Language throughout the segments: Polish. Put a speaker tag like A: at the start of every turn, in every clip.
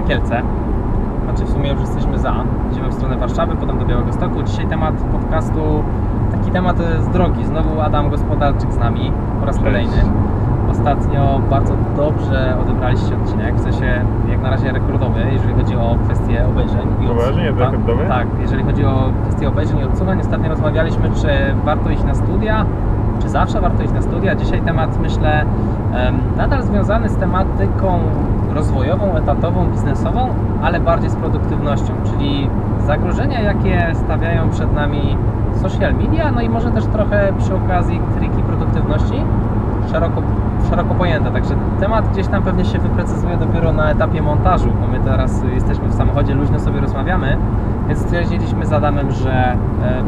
A: na Kielce. Znaczy w sumie już jesteśmy za. Idziemy w stronę Warszawy, potem do Białegostoku. Dzisiaj temat podcastu, taki temat e, z drogi. Znowu Adam Gospodarczyk z nami po raz kolejny. Ostatnio bardzo dobrze odebraliście odcinek, w sensie jak na razie rekordowy, jeżeli chodzi o kwestię obejrzeń. i
B: Poważnie?
A: odsłuchań.
B: Rekordowy?
A: Tak, jeżeli chodzi o kwestię obejrzeń i odsłuchań. Ostatnio rozmawialiśmy, czy warto iść na studia, czy zawsze warto iść na studia. Dzisiaj temat, myślę, nadal związany z tematyką rozwojową, etatową, biznesową, ale bardziej z produktywnością, czyli zagrożenia, jakie stawiają przed nami social media, no i może też trochę przy okazji triki produktywności, szeroko, szeroko pojęte. Także temat gdzieś tam pewnie się wyprecyzuje dopiero na etapie montażu, bo my teraz jesteśmy w samochodzie, luźno sobie rozmawiamy, więc stwierdziliśmy z Adamem, że e,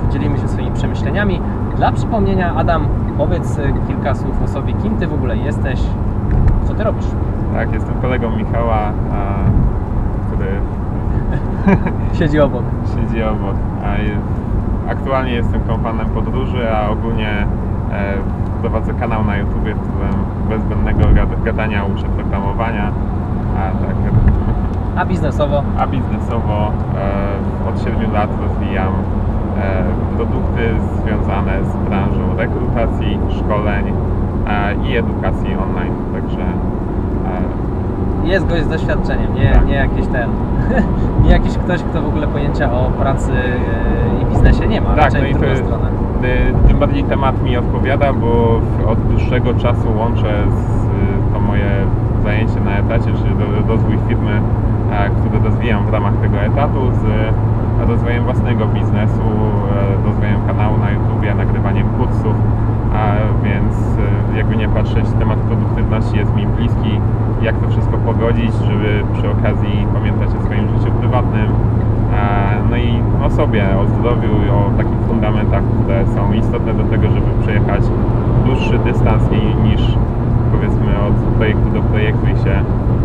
A: podzielimy się swoimi przemyśleniami. Dla przypomnienia, Adam, powiedz e, kilka słów o sobie, kim Ty w ogóle jesteś, co Ty robisz?
B: Tak, jestem kolegą Michała, który
A: Siedzi obok.
B: siedzi obok. Aktualnie jestem kompanem podróży, a ogólnie e, prowadzę kanał na YouTube, w którym bez zbędnego gad- gadania uczę programowania. A, tak,
A: A biznesowo?
B: a biznesowo e, od 7 lat rozwijam produkty związane z branżą rekrutacji, szkoleń e, i edukacji online. Także e,
A: Jest gość z doświadczeniem, nie,
B: Tak.
A: nie jakiś ten, nie jakiś ktoś, kto w ogóle pojęcia o pracy e, i biznesie nie ma,
B: Tak, no i to jest- Tym bardziej temat mi odpowiada, bo od dłuższego czasu łączę z, to moje zajęcie na etacie, czyli rozwój firmy, e, który rozwijam w ramach tego etatu z rozwojem własnego biznesu, e, rozwojem kanału na YouTube, nagrywaniem kursów, a więc e, jakby nie patrzeć, temat produktywności jest mi bliski, jak to wszystko pogodzić, żeby przy okazji pamiętać o swoim życiu prywatnym, E, No i o sobie, o zdrowiu o takich fundamentach, które są istotne do tego, żeby przejechać dłuższy dystans niż powiedzmy od projektu do projektu i się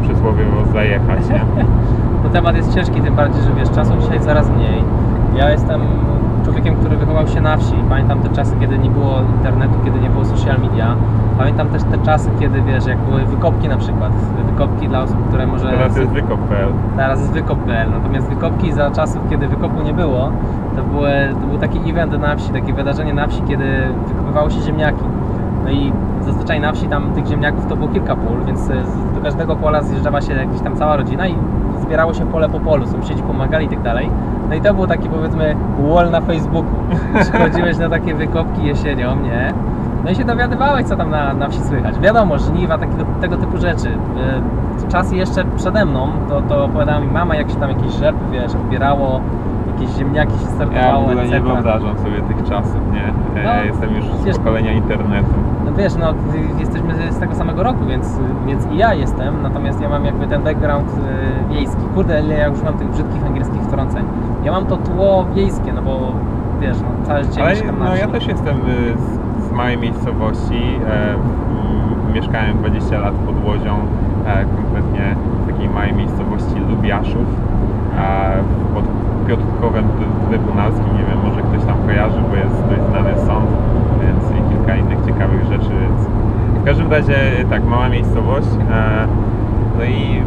B: przysłowiowo zajechać?
A: No temat jest ciężki, tym bardziej, że wiesz, czasu dzisiaj coraz mniej. Ja jestem człowiekiem, który wychował się na wsi. Pamiętam te czasy, kiedy nie było internetu, kiedy nie było social media. Pamiętam też te czasy, kiedy wiesz, jak były wykopki na przykład. Wykopki dla osób, które może...
B: Teraz jest wykop.pl.
A: Teraz jest wykop.pl, natomiast wykopki za czasów, kiedy wykopu nie było, to, były, to był taki event na wsi, takie wydarzenie na wsi, kiedy wykopywało się ziemniaki. No i zazwyczaj na wsi tam tych ziemniaków to było kilka pól, więc do każdego pola zjeżdżała się jakaś tam cała rodzina i zbierało się pole po polu, sąsiedzi pomagali i tak dalej. No i to był taki powiedzmy wall na Facebooku. Przychodziłeś na takie wykopki jesienią, nie? No i się dowiadywałeś, co tam na, na wsi słychać. Wiadomo, żniwa, takie, tego typu rzeczy. E, Czasy jeszcze przede mną, to, to opowiadała mi mama, jak się tam jakieś rzepy, wiesz, odbierało, jakieś ziemniaki się
B: Ja w
A: startowało,
B: ogóle nie wyobrażam sobie tych czasów, nie? E,
A: No,
B: Jestem już
A: wiesz-
B: z pokolenia internetu.
A: Wiesz, no jesteśmy z tego samego roku, więc, więc i ja jestem, natomiast ja mam jakby ten background y, wiejski. Kurde, ile ja już mam tych brzydkich angielskich wtrąceń. Ja mam to tło wiejskie, no bo wiesz, no całe życie
B: Ale
A: mieszkam na
B: no, ja też jestem y, z, z małej miejscowości. E, mieszkałem 20 lat pod Łodzią, e, konkretnie w takiej małej miejscowości Lubiaszów. A pod Piotrkowem Try- Trybunalskim, nie wiem, może ktoś tam kojarzy, bo jest dość znany sąd, kilka innych ciekawych rzeczy, więc w każdym razie tak, mała miejscowość. E, no i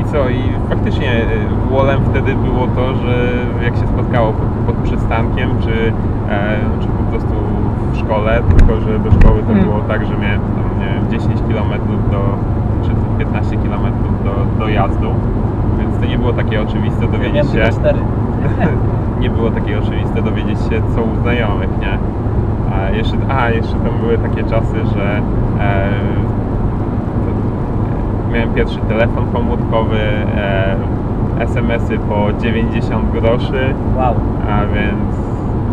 B: i co? I faktycznie y, wolem wtedy było to, że jak się spotkało pod, pod przystankiem, czy, e, czy po prostu w szkole, tylko że do szkoły to
A: Mm.
B: było tak, że miałem tam, nie wiem, 10 km do, czy 15 km do, do jazdu, więc to nie było takie oczywiste dowiedzieć się. nie było takie oczywiste dowiedzieć się co u znajomych, nie? A jeszcze, a, jeszcze tam były takie czasy, że e, to, miałem pierwszy telefon komórkowy, e, SMS-y po 90 groszy,
A: Wow.
B: a więc...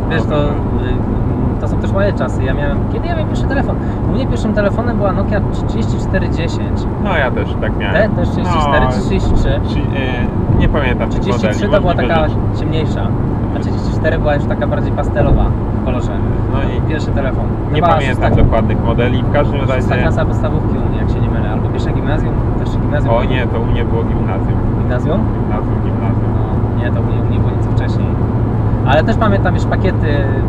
A: Wiesz,
B: no,
A: to y, to są też moje czasy. Ja miałem, kiedy ja miałem pierwszy telefon? U mnie pierwszym telefonem była Nokia 3410.
B: No ja też tak
A: Te,
B: miałem.
A: też 34
B: no,
A: czy 33?
B: Trzy- e, nie pamiętam tych
A: 33
B: modeli,
A: to była taka ciemniejsza, a 34 była już taka bardziej pastelowa
B: No i
A: Pierwszy telefon.
B: nie
A: Chyba
B: pamiętam
A: szósta-
B: dokładnych modeli. W każdym
A: Szósta
B: razie...
A: klasa podstawówki u mnie, jak się nie mylę. Albo pierwsze gimnazjum, też gimnazjum.
B: O nie, to u mnie było gimnazjum.
A: Gimnazjum?
B: Gimnazjum, gimnazjum.
A: No, nie, to u mnie, u mnie było nieco wcześniej. Ale też pamiętam już pakiety,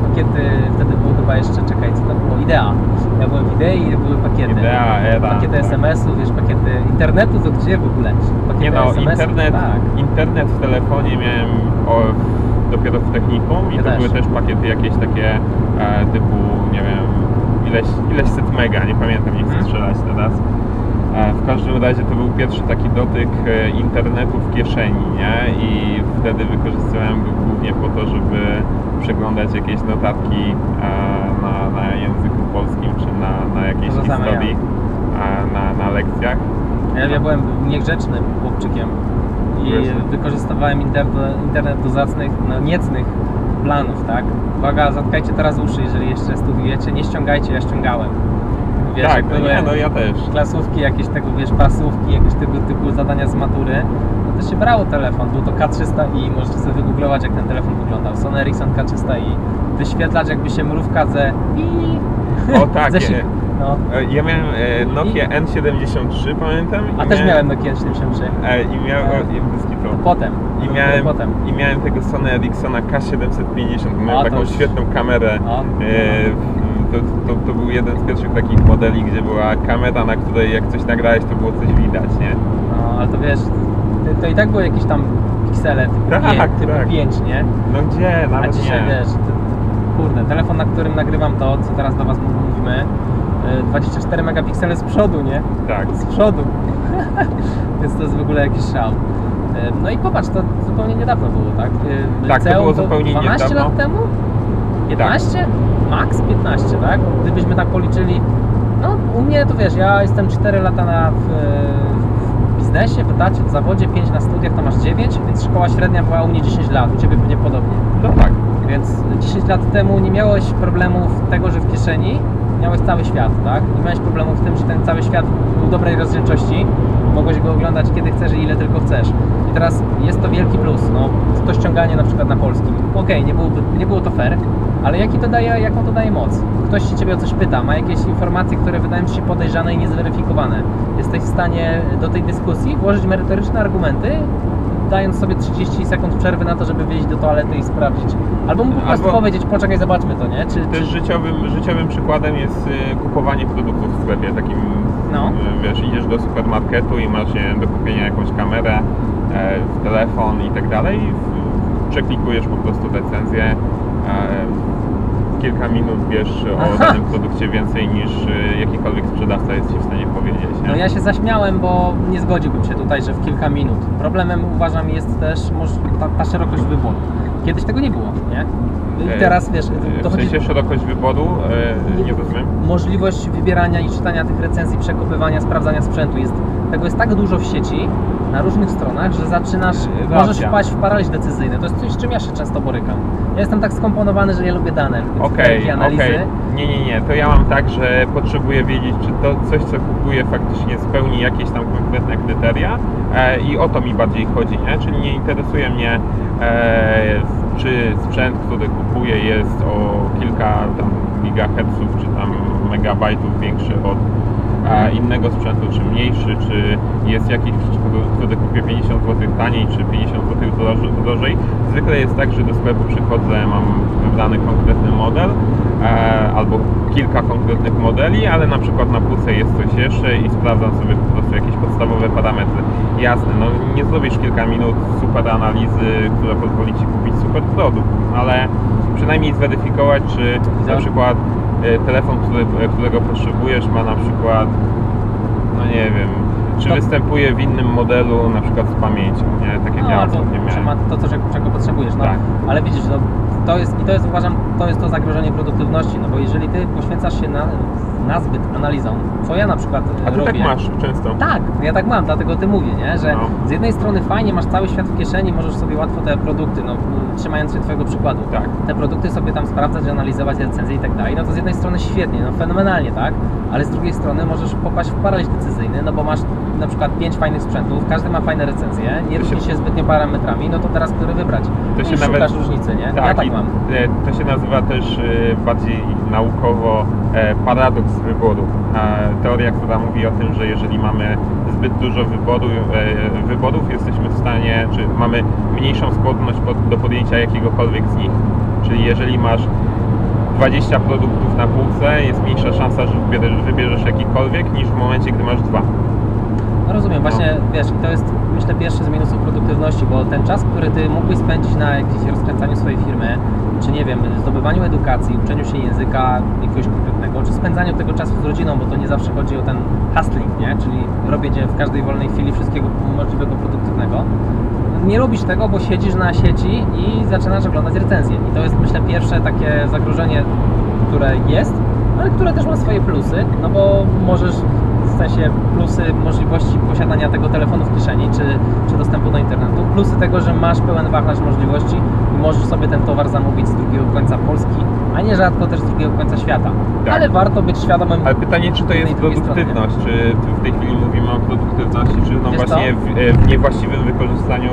A: pakiety, wtedy było chyba jeszcze, czekaj, co to było? Idea. Ja byłem w Idei i były pakiety.
B: Idea, Era.
A: Pakiety
B: tak.
A: SMS-ów, wiesz, pakiety internetu, to gdzie w ogóle? Pakiety
B: Nie no,
A: SMS-ów,
B: internet,
A: Tak.
B: internet w telefonie miałem o, dopiero w technikum i
A: Ja
B: to
A: też.
B: były też pakiety jakieś takie e, typu, nie wiem, ileś, ileś set mega, nie pamiętam, nie chcę
A: Mhm.
B: strzelać teraz. E, w każdym razie to był pierwszy taki dotyk e, internetu w kieszeni, nie? I wtedy wykorzystywałem go głównie po to, żeby przeglądać jakieś notatki e, na, na języku polskim czy na, na jakiejś
A: To
B: historii e, na, na lekcjach.
A: Ja, ja byłem niegrzecznym chłopczykiem i wykorzystywałem internet, do zacnych, no niecnych planów, tak? Uwaga, zatkajcie teraz uszy, jeżeli jeszcze studiujecie, nie ściągajcie, ja ściągałem. Wiesz,
B: tak, no nie, no ja też.
A: klasówki, jakieś tego, wiesz, pasówki, jakieś tego typu zadania z matury, no to się brało telefon, był to K300i, możecie sobie wygooglować, jak ten telefon wyglądał. Sony Ericsson K300i, wyświetlacz jakby się mrówka ze...
B: O tak,
A: ze szyb- no.
B: E, Ja miałem e, Nokia N73, pamiętam.
A: A
B: i
A: też miałem Nokia 73.
B: E, I miałem,
A: E,
B: i
A: potem.
B: I miałem,
A: było potem.
B: I miałem tego Sony Ericssona K750.
A: A,
B: Miałem taką
A: już-
B: świetną kamerę. E, to, to, to był jeden z pierwszych takich modeli, gdzie była kamera, na której jak coś nagrałeś, to było coś widać, nie?
A: No, ale to wiesz, to, to i tak były jakieś tam piksele typu,
B: Tak,
A: 5, typu
B: tak.
A: 5, nie?
B: No gdzie?
A: A
B: Nawet
A: dzisiaj
B: nie.
A: wiesz, kurde, telefon, na którym nagrywam to, co teraz do Was mówimy, y, 24 megapiksele z przodu, nie?
B: Tak.
A: Z przodu. Więc to jest w ogóle jakiś szał. Y, No i popatrz, to zupełnie niedawno było, tak? Y,
B: Tak, to było zupełnie
A: 12
B: niedawno.
A: lat temu? 15? Max 15, tak? Gdybyśmy tak policzyli. No, u mnie to wiesz, ja jestem 4 lata na, w, w biznesie, w etacie, w zawodzie, 5 na studiach, to masz 9, więc szkoła średnia była u mnie 10 lat, u Ciebie pewnie podobnie.
B: No tak.
A: Więc 10 lat temu nie miałeś problemów tego, że w kieszeni miałeś cały świat, tak? Nie miałeś problemów w tym, że ten cały świat był dobrej rozdzielczości, mogłeś go oglądać kiedy chcesz i ile tylko chcesz. I teraz jest to wielki plus, no, to ściąganie na przykład na polskim. Okej, nie, byłoby, nie było to fair, ale jaki to daje, jaką to daje moc? Ktoś się Ciebie o coś pyta, ma jakieś informacje, które wydają Ci się podejrzane i niezweryfikowane. Jesteś w stanie do tej dyskusji włożyć merytoryczne argumenty, dając sobie 30 sekund przerwy na to, żeby wyjść do toalety i sprawdzić. Albo mu po prostu
B: Albo-
A: powiedzieć, poczekaj, zobaczmy to, nie? Czy,
B: Też
A: czy...
B: życiowym, życiowym przykładem jest y, kupowanie produktów w sklepie. Takim,
A: No.
B: y, wiesz, idziesz do supermarketu i masz nie, wiem, do kupienia jakąś kamerę, e, telefon i tak dalej. w- Przeklikujesz po prostu recenzję. E, kilka minut wiesz o danym produkcie więcej niż y, jakikolwiek sprzedawca jest Ci w stanie powiedzieć. Nie?
A: No ja się zaśmiałem, bo nie zgodziłbym się tutaj, że w kilka minut. Problemem uważam jest też ta, ta szerokość wyboru. Kiedyś tego nie było, nie? I
B: E,
A: teraz wiesz,
B: E, W
A: dochodzi
B: sensie szerokość wyboru, e, nie rozumiem.
A: możliwość wybierania i czytania tych recenzji, przekopywania, sprawdzania sprzętu. Jest, tego jest tak dużo w sieci, na różnych stronach, że zaczynasz,
B: Racja.
A: możesz wpaść w paraliż decyzyjny. To jest coś, z czym ja się często borykam. Ja jestem tak skomponowany, że ja lubię dane, lubię
B: Okej,
A: cyferki, analizy.
B: Nie, nie, nie. To ja mam tak, że potrzebuję wiedzieć, czy to coś, co kupuję, faktycznie spełni jakieś tam konkretne kryteria e, i o to mi bardziej chodzi, nie? Czyli nie interesuje mnie, e, czy sprzęt, który kupuję jest o kilka tam gigaherców, czy tam megabajtów większy od a innego sprzętu, czy mniejszy, czy jest jakiś, który- kupię 50 zł taniej, czy 50 zł drożej-. Zwykle jest tak, że do sklepu przychodzę, mam wybrany konkretny model e, albo kilka konkretnych modeli, ale na przykład na półce jest coś jeszcze i sprawdzam sobie po prostu jakieś podstawowe parametry. Jasne, no nie zrobisz kilka minut super analizy, która pozwoli Ci kupić super produkt, ale przynajmniej zweryfikować, czy na przykład telefon, który, którego potrzebujesz ma na przykład no nie wiem, Czy
A: To-
B: występuje w innym modelu, na przykład z pamięcią, nie? Tak jak
A: No,
B: ja
A: czy ma
B: miałem.
A: to, co, czego, potrzebujesz. No,
B: Tak.
A: Ale widzisz, no, to jest, i to jest uważam, to jest to zagrożenie produktywności, no bo jeżeli ty poświęcasz się na, zbyt analizą, co ja na przykład
B: A ty
A: robię.
B: tak masz często?
A: Tak, ja tak mam, dlatego o tym mówię, nie? że
B: No.
A: z jednej strony fajnie, masz cały świat w kieszeni, możesz sobie łatwo te produkty, no, trzymając się Twojego przykładu,
B: Tak.
A: te produkty sobie tam sprawdzać, analizować recenzje i tak dalej, no to z jednej strony świetnie, no fenomenalnie, tak? Ale z drugiej strony możesz popaść w paraliż decyzyjny, no bo masz na przykład pięć fajnych sprzętów, każdy ma fajne recenzje, nie
B: To się-
A: różni się zbytnio parametrami, no to teraz który wybrać?
B: To
A: I
B: się
A: szukasz
B: nawet-
A: różnicy, nie?
B: Tak,
A: ja tak mam.
B: e, To się nazywa też e, bardziej naukowo e, paradoks wyboru. Teoria, która mówi o tym, że jeżeli mamy zbyt dużo wyboru, wyborów, jesteśmy w stanie, czy mamy mniejszą skłonność do podjęcia jakiegokolwiek z nich. Czyli jeżeli masz 20 produktów na półce, jest mniejsza szansa, że wybierzesz, wybierzesz jakikolwiek niż w momencie, gdy masz dwa.
A: No rozumiem, właśnie wiesz, i to jest myślę pierwszy z minusów produktywności, bo ten czas, który ty mógłbyś spędzić na jakimś rozkręcaniu swojej firmy, czy nie wiem, zdobywaniu edukacji, uczeniu się języka jakiegoś konkretnego, czy spędzaniu tego czasu z rodziną, bo to nie zawsze chodzi o ten hustling, nie? Czyli robienie w każdej wolnej chwili wszystkiego możliwego produktywnego. Nie robisz tego, bo siedzisz na sieci i zaczynasz oglądać recenzje. I to jest myślę pierwsze takie zagrożenie, które jest, ale które też ma swoje plusy, no bo możesz sensie plusy możliwości posiadania tego telefonu w kieszeni, czy, czy dostępu do internetu, plusy tego, że masz pełen wachlarz możliwości i możesz sobie ten towar zamówić z drugiego końca Polski, a nie rzadko też z drugiego końca świata.
B: Tak.
A: Ale warto być świadomym.
B: Ale pytanie, czy to jest produktywność? Czy w tej chwili mówimy o produktywności, czy no
A: Wiesz
B: właśnie w, e, w niewłaściwym wykorzystaniu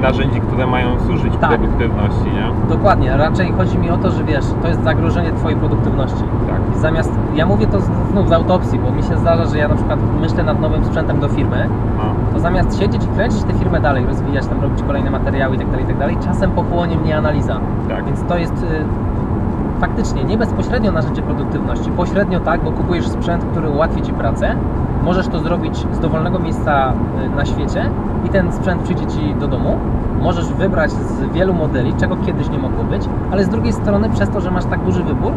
B: narzędzi, które mają służyć
A: Tak.
B: produktywności, nie?
A: Dokładnie, raczej chodzi mi o to, że wiesz, to jest zagrożenie Twojej produktywności.
B: Tak.
A: I Zamiast, ja mówię to z- znów z autopsji, bo mi się zdarza, że ja na przykład myślę nad nowym sprzętem do firmy,
B: No.
A: to zamiast siedzieć i kręcić tę firmę dalej, rozwijać tam, robić kolejne materiały itd., itd., czasem pochłonie mnie analiza.
B: Tak.
A: Więc to jest y, faktycznie nie bezpośrednio narzędzie produktywności. Pośrednio tak, bo kupujesz sprzęt, który ułatwi Ci pracę. Możesz to zrobić z dowolnego miejsca y, na świecie i ten sprzęt przyjdzie Ci do domu. Możesz wybrać z wielu modeli, czego kiedyś nie mogło być, ale z drugiej strony przez to, że masz tak duży wybór,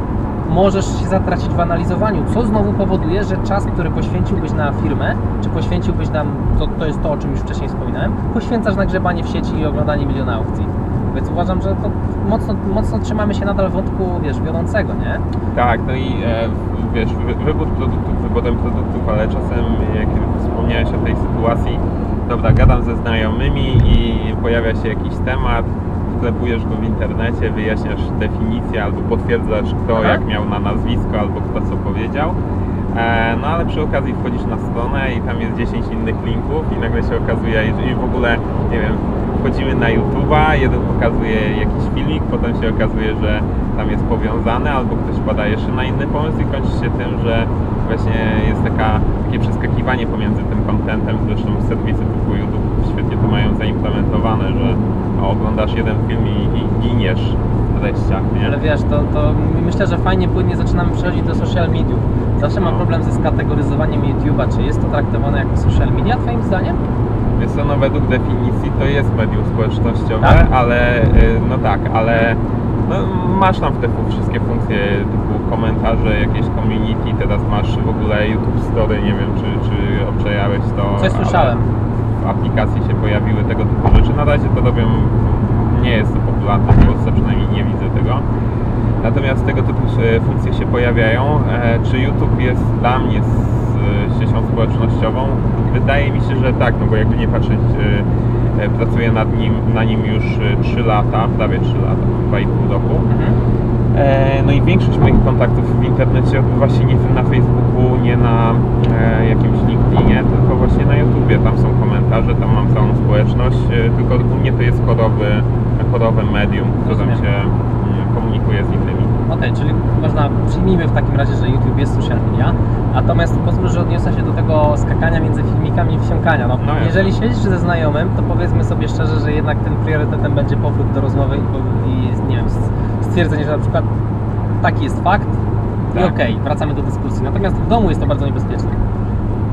A: możesz się zatracić w analizowaniu, co znowu powoduje, że czas, który poświęciłbyś na firmę, czy poświęciłbyś nam, to, to jest to, o czym już wcześniej wspominałem, poświęcasz na grzebanie w sieci i oglądanie miliona aukcji. Więc uważam, że to mocno, mocno trzymamy się nadal wątku, wiesz, wiodącego, nie?
B: Tak, no i e, wiesz, wy, wybór produktów, wyborem produktów, ale czasem jak wspomniałeś o tej sytuacji, dobra, gadam ze znajomymi i pojawia się jakiś temat, wklepujesz go w internecie, wyjaśniasz definicję albo potwierdzasz kto
A: Aha.
B: jak miał na nazwisko albo kto co powiedział. E, no ale przy okazji wchodzisz na stronę i tam jest 10 innych linków i nagle się okazuje, i w ogóle, nie wiem, wchodzimy na YouTube'a, jeden pokazuje jakiś filmik, potem się okazuje, że tam jest powiązane, albo ktoś pada jeszcze na inny pomysł i kończy się tym, że właśnie jest taka, takie przeskakiwanie pomiędzy tym contentem, zresztą serwisy typu YouTube świetnie to mają zaimplementowane, że no, oglądasz jeden film i, i giniesz w treściach, nie?
A: Ale wiesz, to, to myślę, że fajnie płynnie zaczynamy przechodzić do social mediów. Zawsze mam
B: No.
A: problem ze skategoryzowaniem YouTube'a. Czy jest to traktowane jako social media, Twoim zdaniem?
B: To no według definicji to jest medium społecznościowe,
A: Tak?
B: ale y, no tak, ale no, masz tam w te fu- wszystkie funkcje typu komentarze, jakieś community, teraz masz w ogóle YouTube Story, nie wiem czy, czy obczajałeś to.
A: Coś słyszałem.
B: W aplikacji się pojawiły tego typu rzeczy. Na razie to robią, nie jest to popularne w Polsce, przynajmniej nie widzę tego. Natomiast tego typu e, funkcje się pojawiają. E, Czy YouTube jest dla mnie siecią społecznościową? Wydaje mi się, że tak, no bo jakby nie patrzeć, e, e, pracuję nad nim, na nim już e, 3 lata, prawie 3 lata, 2,5 roku.
A: Mhm.
B: E, No i większość moich kontaktów w internecie odbywa się nie na Facebooku, nie na e, jakimś LinkedInie, tylko właśnie na YouTubie. Tam są komentarze, tam mam całą społeczność, tylko u mnie to jest kodowy, kodowe medium, w którym się komunikuję z innymi.
A: Okej, czyli można, przyjmijmy w takim razie, że YouTube jest social media, natomiast pozwól, że odniosę się do tego skakania między filmikami i wsiąkania. No,
B: No jasne.
A: jeżeli siedzisz ze znajomym, to powiedzmy sobie szczerze, że jednak tym priorytetem będzie powrót do rozmowy i, i nie wiem, stwierdzenie, że na przykład taki jest fakt i
B: Tak.
A: okej, wracamy do dyskusji. Natomiast w domu jest to bardzo niebezpieczne.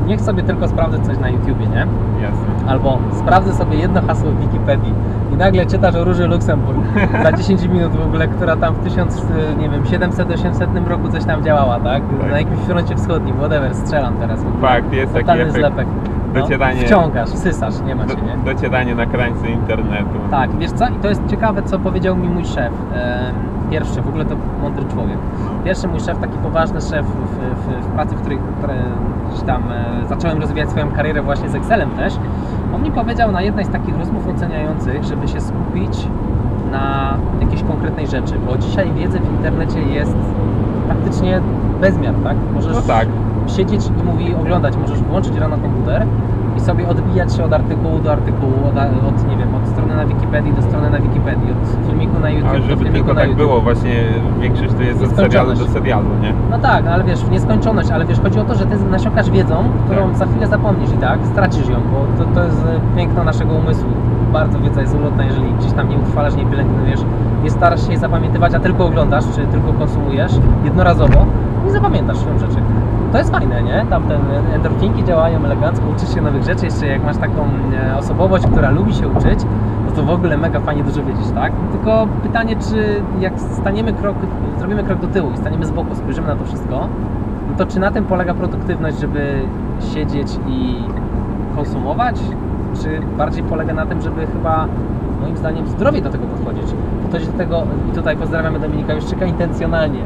A: Niech sobie tylko sprawdzę coś na YouTubie, nie?
B: Jasne.
A: Albo sprawdzę sobie jedno hasło w Wikipedii i nagle czytasz o Róży Luksemburg za 10 minut w ogóle, która tam w 1000, nie wiem, 700-800 roku coś tam działała, tak?
B: Tak.
A: Na jakimś froncie wschodnim, whatever, strzelam teraz.
B: Fakt, jest taki efekt.
A: zlepek. No,
B: Docieranie-
A: wciągasz, sysasz, nie ma cię, nie?
B: Do, docieranie na krańcu internetu.
A: Tak, wiesz co? I to jest ciekawe, co powiedział mi mój szef. Pierwszy, w ogóle to mądry człowiek. Pierwszy mój szef, taki poważny szef w, w, w pracy, w której tam e, zacząłem rozwijać swoją karierę właśnie z Excelem też. On mi powiedział na jednej z takich rozmów oceniających, żeby się skupić na jakiejś konkretnej rzeczy, bo dzisiaj wiedzy w internecie jest praktycznie bezmiar, tak? Możesz
B: No tak.
A: siedzieć i mówi oglądać, możesz włączyć rano komputer i sobie odbijać się od artykułu do artykułu, od, od nie wiem, od strony na Wikipedii do strony na Wikipedii, od filmiku na YouTube
B: Ale
A: do
B: żeby
A: filmiku
B: tylko
A: na
B: tak
A: YouTube.
B: było, właśnie większość to jest od serialu do serialu, nie?
A: No tak, ale wiesz, w nieskończoność, ale wiesz, chodzi o to, że ty nasiąkasz wiedzą, którą
B: Tak.
A: za chwilę zapomnisz i tak, stracisz ją, bo to, to jest e, piękno naszego umysłu. Bardzo wiedza jest ulotna, jeżeli gdzieś tam nie utrwalasz, nie pielęgnujesz, nie starasz się jej zapamiętywać, a tylko oglądasz, czy tylko konsumujesz jednorazowo, nie zapamiętasz się rzeczy. To jest fajne, nie? Tam te endorfinki działają elegancko, uczysz się nowych rzeczy, jeszcze jak masz taką e, osobowość, która lubi się uczyć, no to w ogóle mega fajnie dużo wiedzieć, tak? Tylko pytanie, czy jak staniemy krok, zrobimy krok do tyłu i staniemy z boku, spojrzymy na to wszystko, no to czy na tym polega produktywność, żeby siedzieć i konsumować? Czy bardziej polega na tym, żeby chyba moim zdaniem zdrowiej do tego podchodzić? Podchodzić do tego, i tutaj pozdrawiamy Dominika Juszczyka, intencjonalnie.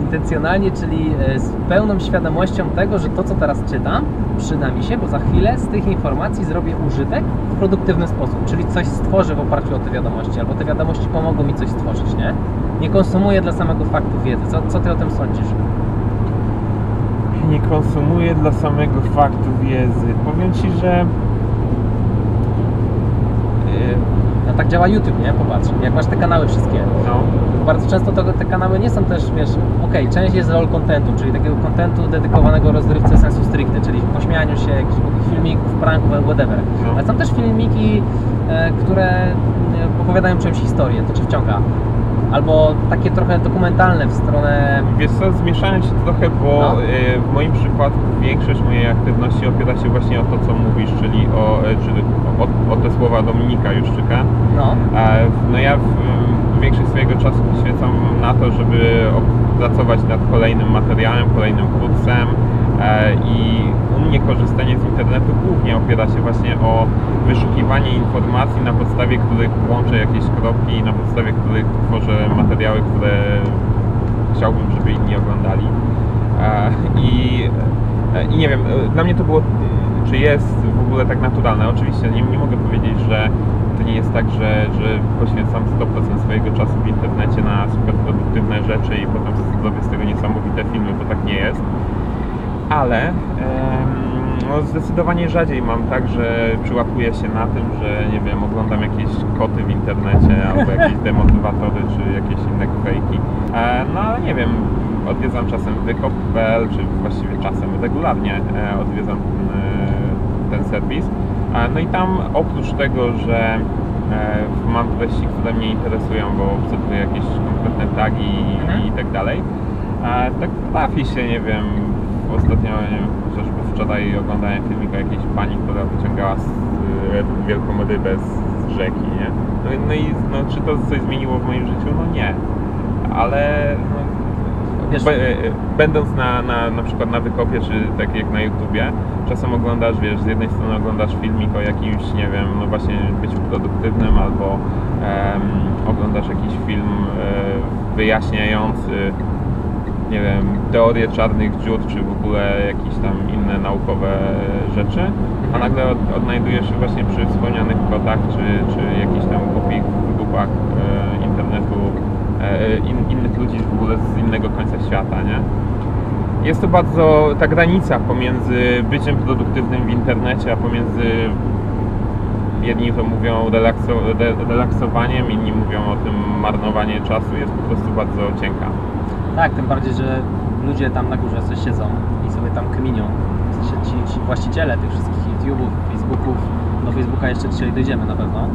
A: Intencjonalnie, czyli e, z pełną świadomością tego, że to, co teraz czytam, przyda mi się, bo za chwilę z tych informacji zrobię użytek w produktywny sposób, czyli coś stworzę w oparciu o te wiadomości, albo te wiadomości pomogą mi coś stworzyć, nie? Nie konsumuję dla samego faktu wiedzy. Co, co ty o tym sądzisz?
B: Nie konsumuję dla samego faktu wiedzy. Powiem Ci, że... Yy,
A: No tak działa YouTube, nie? Popatrz, jak masz te kanały wszystkie.
B: No,
A: Bardzo często to, te kanały nie są też, wiesz, okej, część jest lol contentu, czyli takiego contentu dedykowanego rozrywce sensu stricte, czyli pośmianiu się, jakichś filmików, pranków, whatever.
B: No.
A: Ale są też filmiki, e, które e, opowiadają czymś historię, to cię wciąga. Albo takie trochę dokumentalne w stronę...
B: Wiesz co, zmieszałem się trochę, bo
A: No.
B: e, w moim przypadku większość mojej aktywności opiera się właśnie o to, co mówisz, czyli o, e, czy, o, o te słowa Dominika Juszczyka.
A: No,
B: No ja w, większość swojego czasu poświęcam na to, żeby opracować nad kolejnym materiałem, kolejnym kursem i u mnie korzystanie z internetu głównie opiera się właśnie o wyszukiwanie informacji, na podstawie których łączę jakieś kropki, na podstawie których tworzę materiały, które chciałbym, żeby inni oglądali. E, I, e, I nie wiem, e, dla mnie to było, czy jest w ogóle tak naturalne. Oczywiście nie, nie mogę powiedzieć, że to nie jest tak, że, że poświęcam 100% swojego czasu w internecie na super produktywne rzeczy i potem zrobię z tego niesamowite filmy, bo tak nie jest. Ale no zdecydowanie rzadziej mam tak, że przyłapuję się na tym, że nie wiem, oglądam jakieś koty w internecie albo jakieś demotywatory czy jakieś inne fejki. E, no ale nie wiem, odwiedzam czasem wykop.pl, czy właściwie czasem regularnie e, odwiedzam e, ten serwis. No i tam oprócz tego, że mam treści, które mnie interesują, bo wczytuję jakieś konkretne tagi i, i tak dalej, tak trafi się, nie wiem, ostatnio, nie wiem, chociażby wczoraj oglądałem filmik o jakiejś pani, która wyciągała z, e, wielką rybę z rzeki, nie? No, i- no i no, czy to coś zmieniło w moim życiu? No nie. Ale no,
A: Wiesz-
B: Be, e, będąc na, na, na przykład na wykopie, czy tak jak na YouTubie, czasem oglądasz, wiesz, z jednej strony oglądasz filmik o jakimś, nie wiem, no właśnie byciu produktywnym, albo em, oglądasz jakiś film e, wyjaśniający, nie wiem, teorię czarnych dziur, czy w ogóle jakieś tam inne naukowe rzeczy, a nagle od, odnajdujesz się właśnie przy wspomnianych kotach, czy, czy jakichś tam głupich grupach e, internetu, e, in, innych ludzi w ogóle z innego końca świata, nie? Jest to bardzo ta granica pomiędzy byciem produktywnym w internecie, a pomiędzy jedni to mówią relakso, re, relaksowaniem, inni mówią o tym marnowanie czasu, jest po prostu bardzo cienka.
A: Tak, tym bardziej, że ludzie tam na górze coś siedzą i sobie tam kminią. W sensie ci, ci właściciele tych wszystkich YouTube'ów, Facebooków, do Facebooka jeszcze dzisiaj dojdziemy na pewno,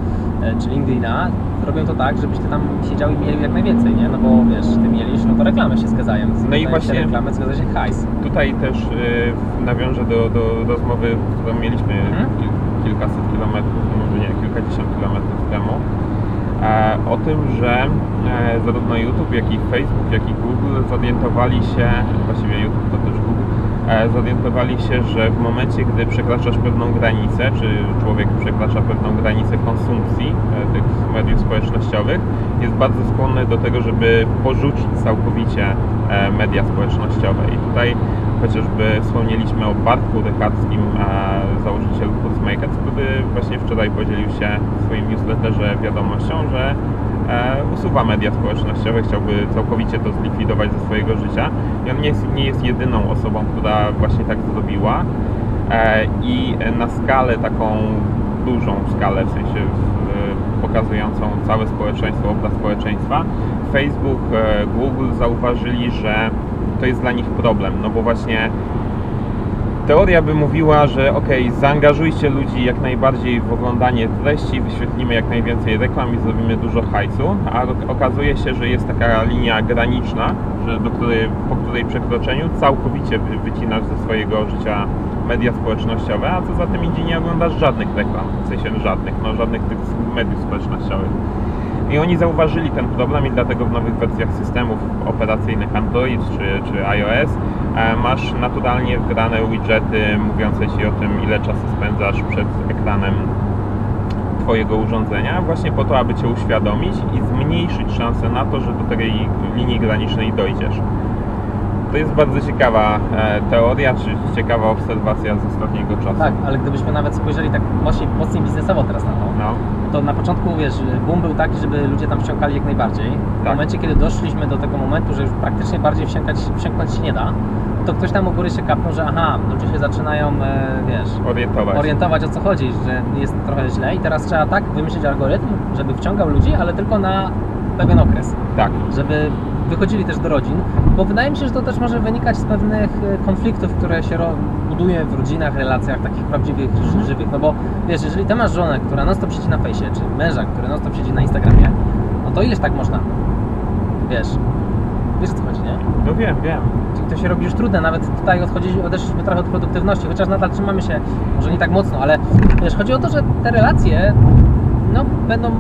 A: e, czy LinkedIna, robią to tak, żebyś ty tam siedział i mieli jak najwięcej, nie? No bo wiesz, ty mieliś, no to reklamy się zgadzają. Zgadzają się
B: właśnie-
A: reklamy, zgadza się hajs.
B: Tutaj też y, nawiążę do, do rozmowy, którą mieliśmy
A: Mhm.
B: kil- kilkaset kilometrów, może nie, kilkadziesiąt kilometrów temu. E, o tym, że e, zarówno YouTube, jak i Facebook, jak i Google zorientowali się, właściwie YouTube to też Google, e, zorientowali się, że w momencie, gdy przekraczasz pewną granicę, czy człowiek przekracza pewną granicę konsumpcji tych mediów społecznościowych, jest bardzo skłonny do tego, żeby porzucić całkowicie media społecznościowe. I tutaj chociażby wspomnieliśmy o Bartku Rychackim, założycielu Kurzmakers, który właśnie wczoraj podzielił się w swoim newsletterze wiadomością, że e, usuwa media społecznościowe, chciałby całkowicie to zlikwidować ze swojego życia. I on nie jest, nie jest jedyną osobą, która właśnie tak zrobiła. E, I na skalę taką dużą skalę, w sensie pokazującą całe społeczeństwo, obraz społeczeństwa, Facebook, e, Google zauważyli, że to jest dla nich problem, no bo właśnie teoria by mówiła, że ok, zaangażujcie ludzi jak najbardziej w oglądanie treści, wyświetlimy jak najwięcej reklam i zrobimy dużo hajsu, a okazuje się, że jest taka linia graniczna, że do której, po której przekroczeniu całkowicie wy- wycinasz ze swojego życia media społecznościowe, a co za tym idzie nie oglądasz żadnych reklam, w sensie żadnych, no żadnych tych mediów społecznościowych. I oni zauważyli ten problem i dlatego w nowych wersjach systemów operacyjnych Android czy, czy iOS masz naturalnie wgrane widgety mówiące Ci o tym, ile czasu spędzasz przed ekranem Twojego urządzenia, właśnie po to, aby Cię uświadomić i zmniejszyć szanse na to, że do tej linii granicznej dojdziesz. To jest bardzo ciekawa e, teoria, czy ciekawa obserwacja z ostatniego czasu.
A: Tak, ale gdybyśmy nawet spojrzeli tak mocniej, mocniej biznesowo teraz na to,
B: No,
A: to na początku, wiesz, boom był taki, żeby ludzie tam wsiąkali jak najbardziej. W
B: Tak.
A: momencie, kiedy doszliśmy do tego momentu, że już praktycznie bardziej wsiąkać, wsiąknąć się nie da, to ktoś tam u góry się kapnął, że aha, ludzie się zaczynają, e, wiesz,
B: orientować.
A: orientować o co chodzi, że jest trochę źle i teraz trzeba tak wymyślić algorytm, żeby wciągał ludzi, ale tylko na pewien okres,
B: tak,
A: żeby wychodzili też do rodzin, bo wydaje mi się, że to też może wynikać z pewnych e, konfliktów, które się buduje w rodzinach, relacjach takich prawdziwych, ży- żywych, no bo wiesz, jeżeli ty masz żonę, która non stop siedzi na fejsie, czy męża, który non stop siedzi na Instagramie, no to ileż tak można, wiesz, wiesz o co chodzi, nie?
B: no wiem, wiem.
A: To się robi już trudne, nawet tutaj odchodzi, odeszliśmy trochę od produktywności, chociaż nadal trzymamy się, może nie tak mocno, ale wiesz, chodzi o to, że te relacje no, będą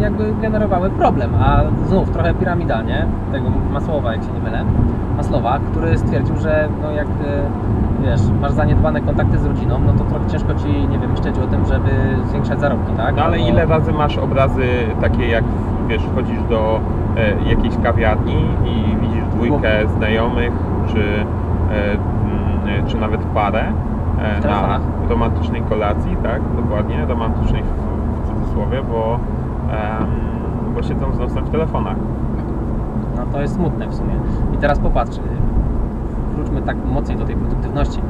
A: jakby generowały problem, a znów trochę piramidalnie, tego Masłowa, jak się nie mylę, Maslowa, który stwierdził, że no jak e, wiesz, masz zaniedbane kontakty z rodziną, no to trochę ciężko ci, nie wiem, myśleć o tym, żeby zwiększać zarobki, tak?
B: No ale
A: Albo-
B: ile razy masz obrazy takie jak wiesz, wchodzisz do e, jakiejś kawiarni i widzisz dwójkę znajomych, czy, e, mm, czy nawet parę e, na romantycznej kolacji, tak, dokładnie, romantycznej w, w cudzysłowie, bo, bo siedzą z nosem w telefonach.
A: No to jest smutne w sumie. I teraz popatrz, y, wróćmy tak mocniej do tej produktywności.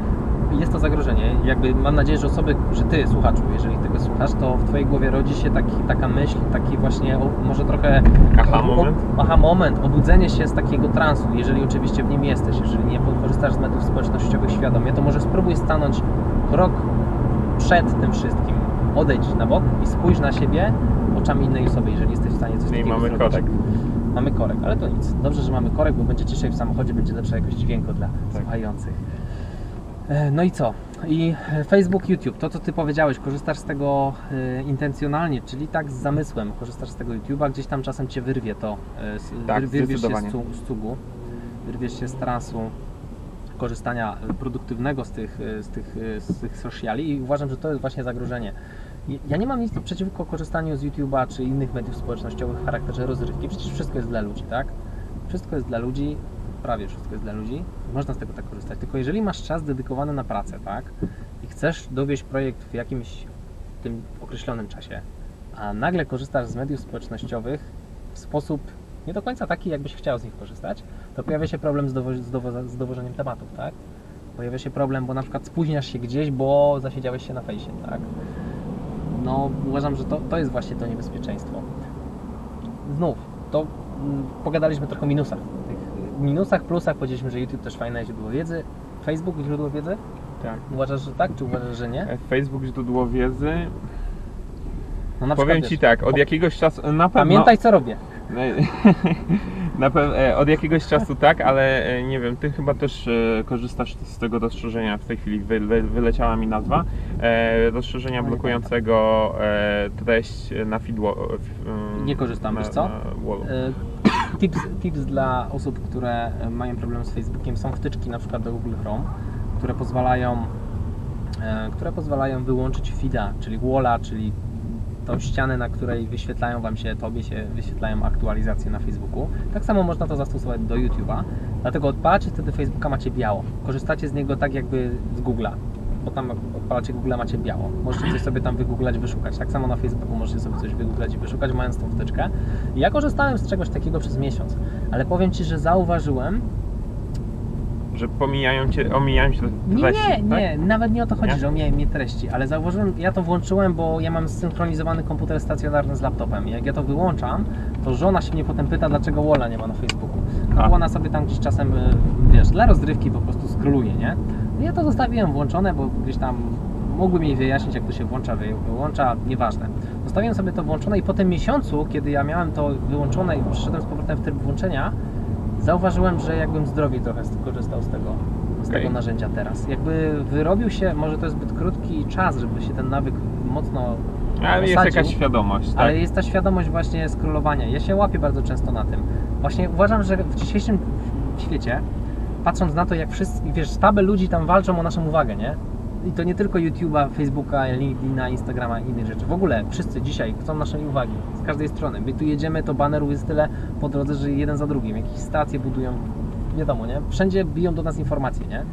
A: Jest to zagrożenie. Jakby mam nadzieję, że osoby, że ty, słuchaczu, jeżeli tego słuchasz, to w twojej głowie rodzi się taki, taka myśl, taki właśnie o, może trochę
B: Aha,
A: o-
B: moment.
A: aha moment, obudzenie się z takiego transu, jeżeli oczywiście w nim jesteś, jeżeli nie korzystasz z mediów społecznościowych świadomie, to może spróbuj stanąć krok przed tym wszystkim. Odejdź na bok i spójrz na siebie oczami innej osoby, jeżeli jesteś w stanie coś
B: Czyli
A: takiego
B: mamy
A: zrobić.
B: korek.
A: Mamy korek, ale to nic. Dobrze, że mamy korek, bo będzie ciszej w samochodzie, będzie lepsza jakość dźwięku dla
B: Tak.
A: słuchających. E, No i co? I e, Facebook, YouTube, to co Ty powiedziałeś, korzystasz z tego e, intencjonalnie, czyli tak z zamysłem, korzystasz z tego YouTube'a, gdzieś tam czasem Cię wyrwie to, z,
B: Tak,
A: wyr- wyrwiesz się z, cu- z cugu, wyrwiesz się z transu korzystania produktywnego z tych, z tych, z tych sociali i uważam, że to jest właśnie zagrożenie. Ja nie mam nic przeciwko korzystaniu z YouTube'a czy innych mediów społecznościowych w charakterze rozrywki. Przecież wszystko jest dla ludzi, tak? Wszystko jest dla ludzi, prawie wszystko jest dla ludzi. Można z tego tak korzystać. Tylko jeżeli masz czas dedykowany na pracę, tak? I chcesz dowieść projekt w jakimś tym określonym czasie, a nagle korzystasz z mediów społecznościowych w sposób nie do końca taki, jakbyś chciał z nich korzystać, to pojawia się problem z, dowo- z, dowo- z dowożeniem tematów, tak? Pojawia się problem, bo na przykład spóźniasz się gdzieś, bo zasiedziałeś się na fejsie, tak? No, uważam, że to, to jest właśnie to niebezpieczeństwo. Znów, to mm, pogadaliśmy trochę o minusach. Tych minusach, plusach, powiedzieliśmy, że YouTube też fajne źródło wiedzy. Facebook źródło wiedzy?
B: Tak.
A: Uważasz, że tak, czy uważasz, że nie?
B: E, Facebook źródło wiedzy.
A: No na
B: Powiem Ci
A: wiesz,
B: tak, od jakiegoś czasu na pewno.
A: Pamiętaj, co robię.
B: E, od jakiegoś czasu tak, ale e, nie wiem, ty chyba też e, korzystasz z tego rozszerzenia, w tej chwili wy, wy, wyleciała mi nazwa, rozszerzenia
A: No
B: blokującego treść na feedło... w- mm,
A: Nie korzystam,
B: na,
A: wiesz co? Tips, tips dla osób, które mają problem z Facebookiem są wtyczki na przykład do Google Chrome, które pozwalają, które pozwalają wyłączyć feeda, czyli walla, czyli tą ścianę, na której wyświetlają Wam się, Tobie się wyświetlają aktualizacje na Facebooku. Tak samo można to zastosować do YouTube'a, dlatego odpalacie wtedy Facebooka macie biało. Korzystacie z niego tak jakby z Google'a, bo tam odpalacie Google'a macie biało. Możecie coś sobie tam wygooglać, wyszukać. Tak samo na Facebooku możecie sobie coś wygooglać i wyszukać, mając tą wtyczkę. Ja korzystałem z czegoś takiego przez miesiąc, ale powiem Ci, że zauważyłem,
B: Że pomijają cię, omijają się
A: nie,
B: treści,
A: nie,
B: tak?
A: nie, nawet nie o to chodzi,
B: Nie?
A: że omijałem mnie treści, ale zauważyłem, ja to włączyłem, bo ja mam zsynchronizowany komputer stacjonarny z laptopem. Jak ja to wyłączam, to żona się mnie potem pyta, dlaczego Wola nie ma na Facebooku. No
B: A.
A: bo ona sobie tam gdzieś czasem, y, wiesz, dla rozrywki po prostu skroluje, nie? No ja to zostawiłem włączone, bo gdzieś tam mógłbym jej wyjaśnić, jak to się włącza, wy- wyłącza, nieważne. Zostawiłem sobie to włączone i po tym miesiącu, kiedy ja miałem to wyłączone i przyszedłem z powrotem w tryb włączenia, zauważyłem, że jakbym zdrowiej trochę korzystał z tego, z tego narzędzia teraz. Jakby wyrobił się, może to jest zbyt krótki czas, żeby się ten nawyk mocno
B: Ale jest
A: osadził,
B: jakaś świadomość, tak?
A: ale jest ta świadomość właśnie scrollowania. Ja się łapię bardzo często na tym. Właśnie uważam, że w dzisiejszym świecie, patrząc na to, jak wszyscy, wiesz, staby ludzi tam walczą o naszą uwagę, nie? I to nie tylko YouTube'a, Facebooka, LinkedIna, Instagrama i innych rzeczy. W ogóle wszyscy dzisiaj chcą naszej uwagi z każdej strony. My tu jedziemy, to banerów jest tyle po drodze, że jeden za drugim. Jakieś stacje budują, wiadomo, nie? Wszędzie biją do nas informacje, nie?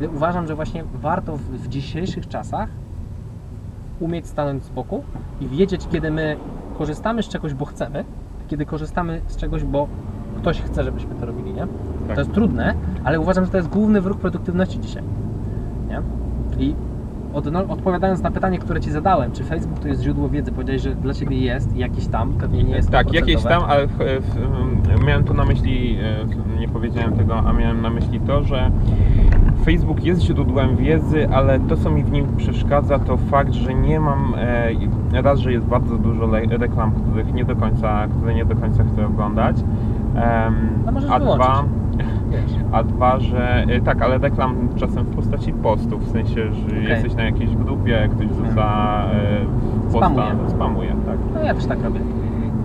A: I uważam, że właśnie warto w, w dzisiejszych czasach umieć stanąć z boku i wiedzieć, kiedy my korzystamy z czegoś, bo chcemy, kiedy korzystamy z czegoś, bo ktoś chce, żebyśmy to robili, nie?
B: Tak.
A: To jest trudne, ale uważam, że to jest główny wróg produktywności dzisiaj. Nie? I odno- odpowiadając na pytanie, które Ci zadałem, czy Facebook to jest źródło wiedzy, powiedziałeś, że dla Ciebie jest, jakiś tam, pewnie nie jest
B: Tak, jakieś tam, ale w, w, miałem tu na myśli, e, nie powiedziałem tego, a miałem na myśli to, że Facebook jest źródłem wiedzy, ale to co mi w nim przeszkadza to fakt, że nie mam, e, raz, że jest bardzo dużo reklam, których nie do końca, które nie do końca chcę oglądać,
A: No możesz
B: a
A: wyłączyć.
B: dwa. A dwa, że e, tak, ale reklam czasem w postaci postów, w sensie, że
A: Okej.
B: jesteś na jakiejś grupie, ktoś rzuca e, posta,
A: Spamuje.
B: spamuje tak.
A: No ja też tak robię.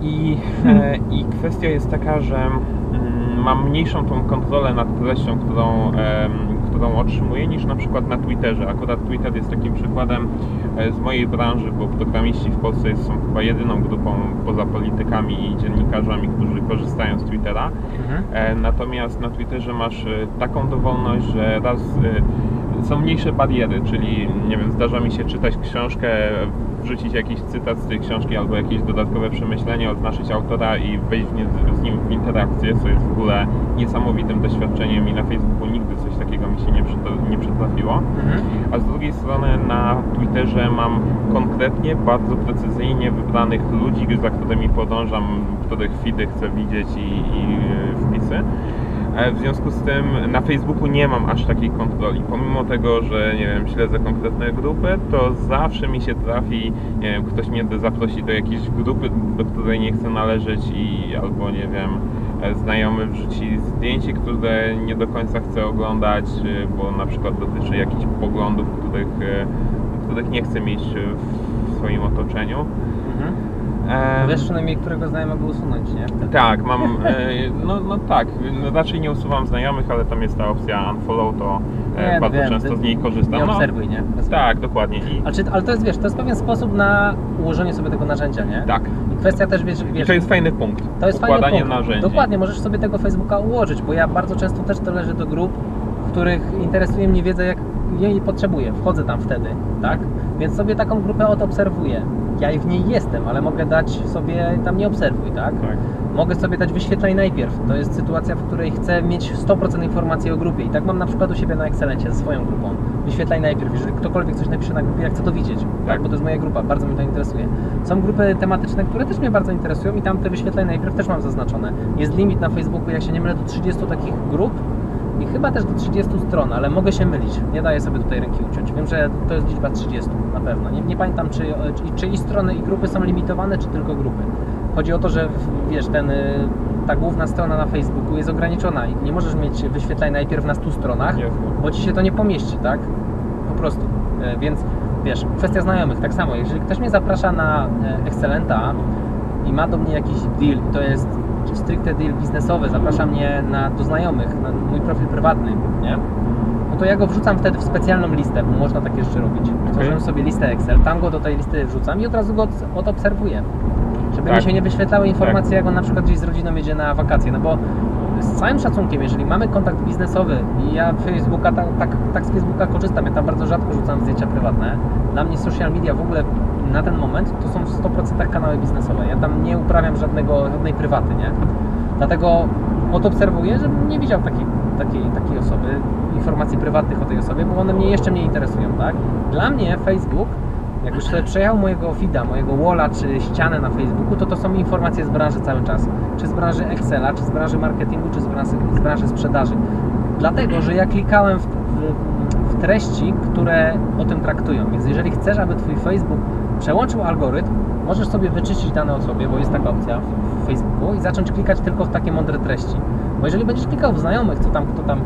B: I, e, I kwestia jest taka, że mm, mam mniejszą tą kontrolę nad treścią, którą, którą otrzymuję niż na przykład na Twitterze. Akurat Twitter jest takim przykładem e, z mojej branży, bo programiści w Polsce są chyba jedyną grupą poza politykami i dziennikarzami, którzy korzystają z Twittera.
A: Mhm.
B: E, Natomiast na Twitterze masz e, taką dowolność, że raz są mniejsze bariery, czyli nie wiem, zdarza mi się czytać książkę, wrzucić jakiś cytat z tej książki albo jakieś dodatkowe przemyślenie, oznaczyć autora i wejść z nim w interakcję, co jest w ogóle niesamowitym doświadczeniem i na Facebooku nigdy coś takiego mi się nie, nie przytrafiło.
A: Mhm.
B: A z drugiej strony na Twitterze mam konkretnie, bardzo precyzyjnie wybranych ludzi, za którymi podążam, których feedy chcę widzieć i, i e, wpisy. E, W związku z tym na Facebooku nie mam aż takiej kontroli. Pomimo tego, że nie wiem, śledzę konkretne grupy, to zawsze mi się trafi, nie wiem, ktoś mnie zaprosi do jakiejś grupy, do której nie chcę należeć i albo nie wiem, e, znajomy wrzuci zdjęcie, które nie do końca chcę oglądać, e, bo na przykład dotyczy jakichś poglądów, których, e, których nie chcę mieć w swoim otoczeniu. Em,
A: Wiesz przynajmniej, którego znajomego usunąć, nie?
B: Tak, mam, e, no, no tak, no, raczej nie usuwam znajomych, ale tam jest ta opcja unfollow, to e,
A: Nie,
B: bardzo
A: wiem,
B: często z niej korzystam.
A: Nie
B: No,
A: obserwuj, nie? Bez-
B: tak, dokładnie. I,
A: Ale, czy, ale to jest, wiesz, to jest pewien sposób na ułożenie sobie tego narzędzia, nie?
B: tak,
A: I kwestia też, wiesz,
B: i
A: wiesz
B: to jest fajny punkt.
A: To jest fajny
B: Układanie
A: punkt.
B: narzędzi.
A: Dokładnie, możesz sobie tego Facebooka ułożyć, bo ja bardzo często też to leżę do grup, w których interesuje mnie wiedza, jak jej potrzebuję. Wchodzę tam wtedy, tak? Więc sobie taką grupę odobserwuję. Ja w niej jestem, ale mogę dać sobie tam nie obserwuj, tak?
B: Tak.
A: Mogę sobie dać wyświetlaj najpierw. To jest sytuacja, w której chcę mieć 100% informacji o grupie. I tak mam na przykład u siebie na Excelencie ze swoją grupą. Wyświetlaj najpierw. Jeżeli ktokolwiek coś napisze na grupie, ja chcę to widzieć, tak?
B: Tak.
A: bo to jest moja grupa, bardzo mnie to interesuje. Są grupy tematyczne, które też mnie bardzo interesują i tam te wyświetlaj najpierw też mam zaznaczone. Jest limit na Facebooku, jak się nie mylę, do 30 takich grup i chyba też do 30 stron, ale mogę się mylić. Nie daję sobie tutaj ręki uciąć. Wiem, że to jest liczba 30 na pewno. Nie, nie pamiętam, czy, czy, czy i strony i grupy są limitowane, czy tylko grupy. Chodzi o to, że wiesz, ten, y, ta główna strona na Facebooku jest ograniczona i nie możesz mieć wyświetleń najpierw na 100 stronach,
B: Jasne.
A: bo ci się to nie pomieści, tak? Po prostu. E, Więc wiesz, kwestia znajomych, tak samo, jeżeli ktoś mnie zaprasza na e, Excelenta i ma do mnie jakiś deal, to jest stricte deal biznesowy, zaprasza mnie na, do znajomych, na mój profil prywatny, nie? No to ja go wrzucam wtedy w specjalną listę, bo można takie rzeczy robić. Tworzyłem sobie listę Excel, tam go do tej listy wrzucam i od razu go od- odobserwuję. Żeby
B: Tak.
A: mi się nie wyświetlały informacje, jak on na przykład gdzieś z rodziną jedzie na wakacje, no bo z całym szacunkiem, jeżeli mamy kontakt biznesowy i ja Facebooka, tak, tak, tak z Facebooka korzystam, ja tam bardzo rzadko rzucam zdjęcia prywatne. Dla mnie social media w ogóle na ten moment to są w 100% kanały biznesowe. Ja tam nie uprawiam żadnego, żadnej prywaty, nie? Dlatego odobserwuję, żebym nie widział takiej, takiej, takiej osoby, informacji prywatnych o tej osobie, bo one mnie jeszcze mnie interesują, tak? Dla mnie Facebook, jak już sobie przejechał mojego feeda, mojego walla czy ścianę na Facebooku, to to są informacje z branży cały czas. Czy z branży Excela, czy z branży marketingu, czy z branży, z branży sprzedaży. Dlatego, że ja klikałem w, w, w treści, które o tym traktują. Więc jeżeli chcesz, aby Twój Facebook przełączył algorytm, możesz sobie wyczyścić dane o sobie, bo jest taka opcja w, Facebooku i zacząć klikać tylko w takie mądre treści. Bo jeżeli będziesz klikał w znajomych, co tam, kto tam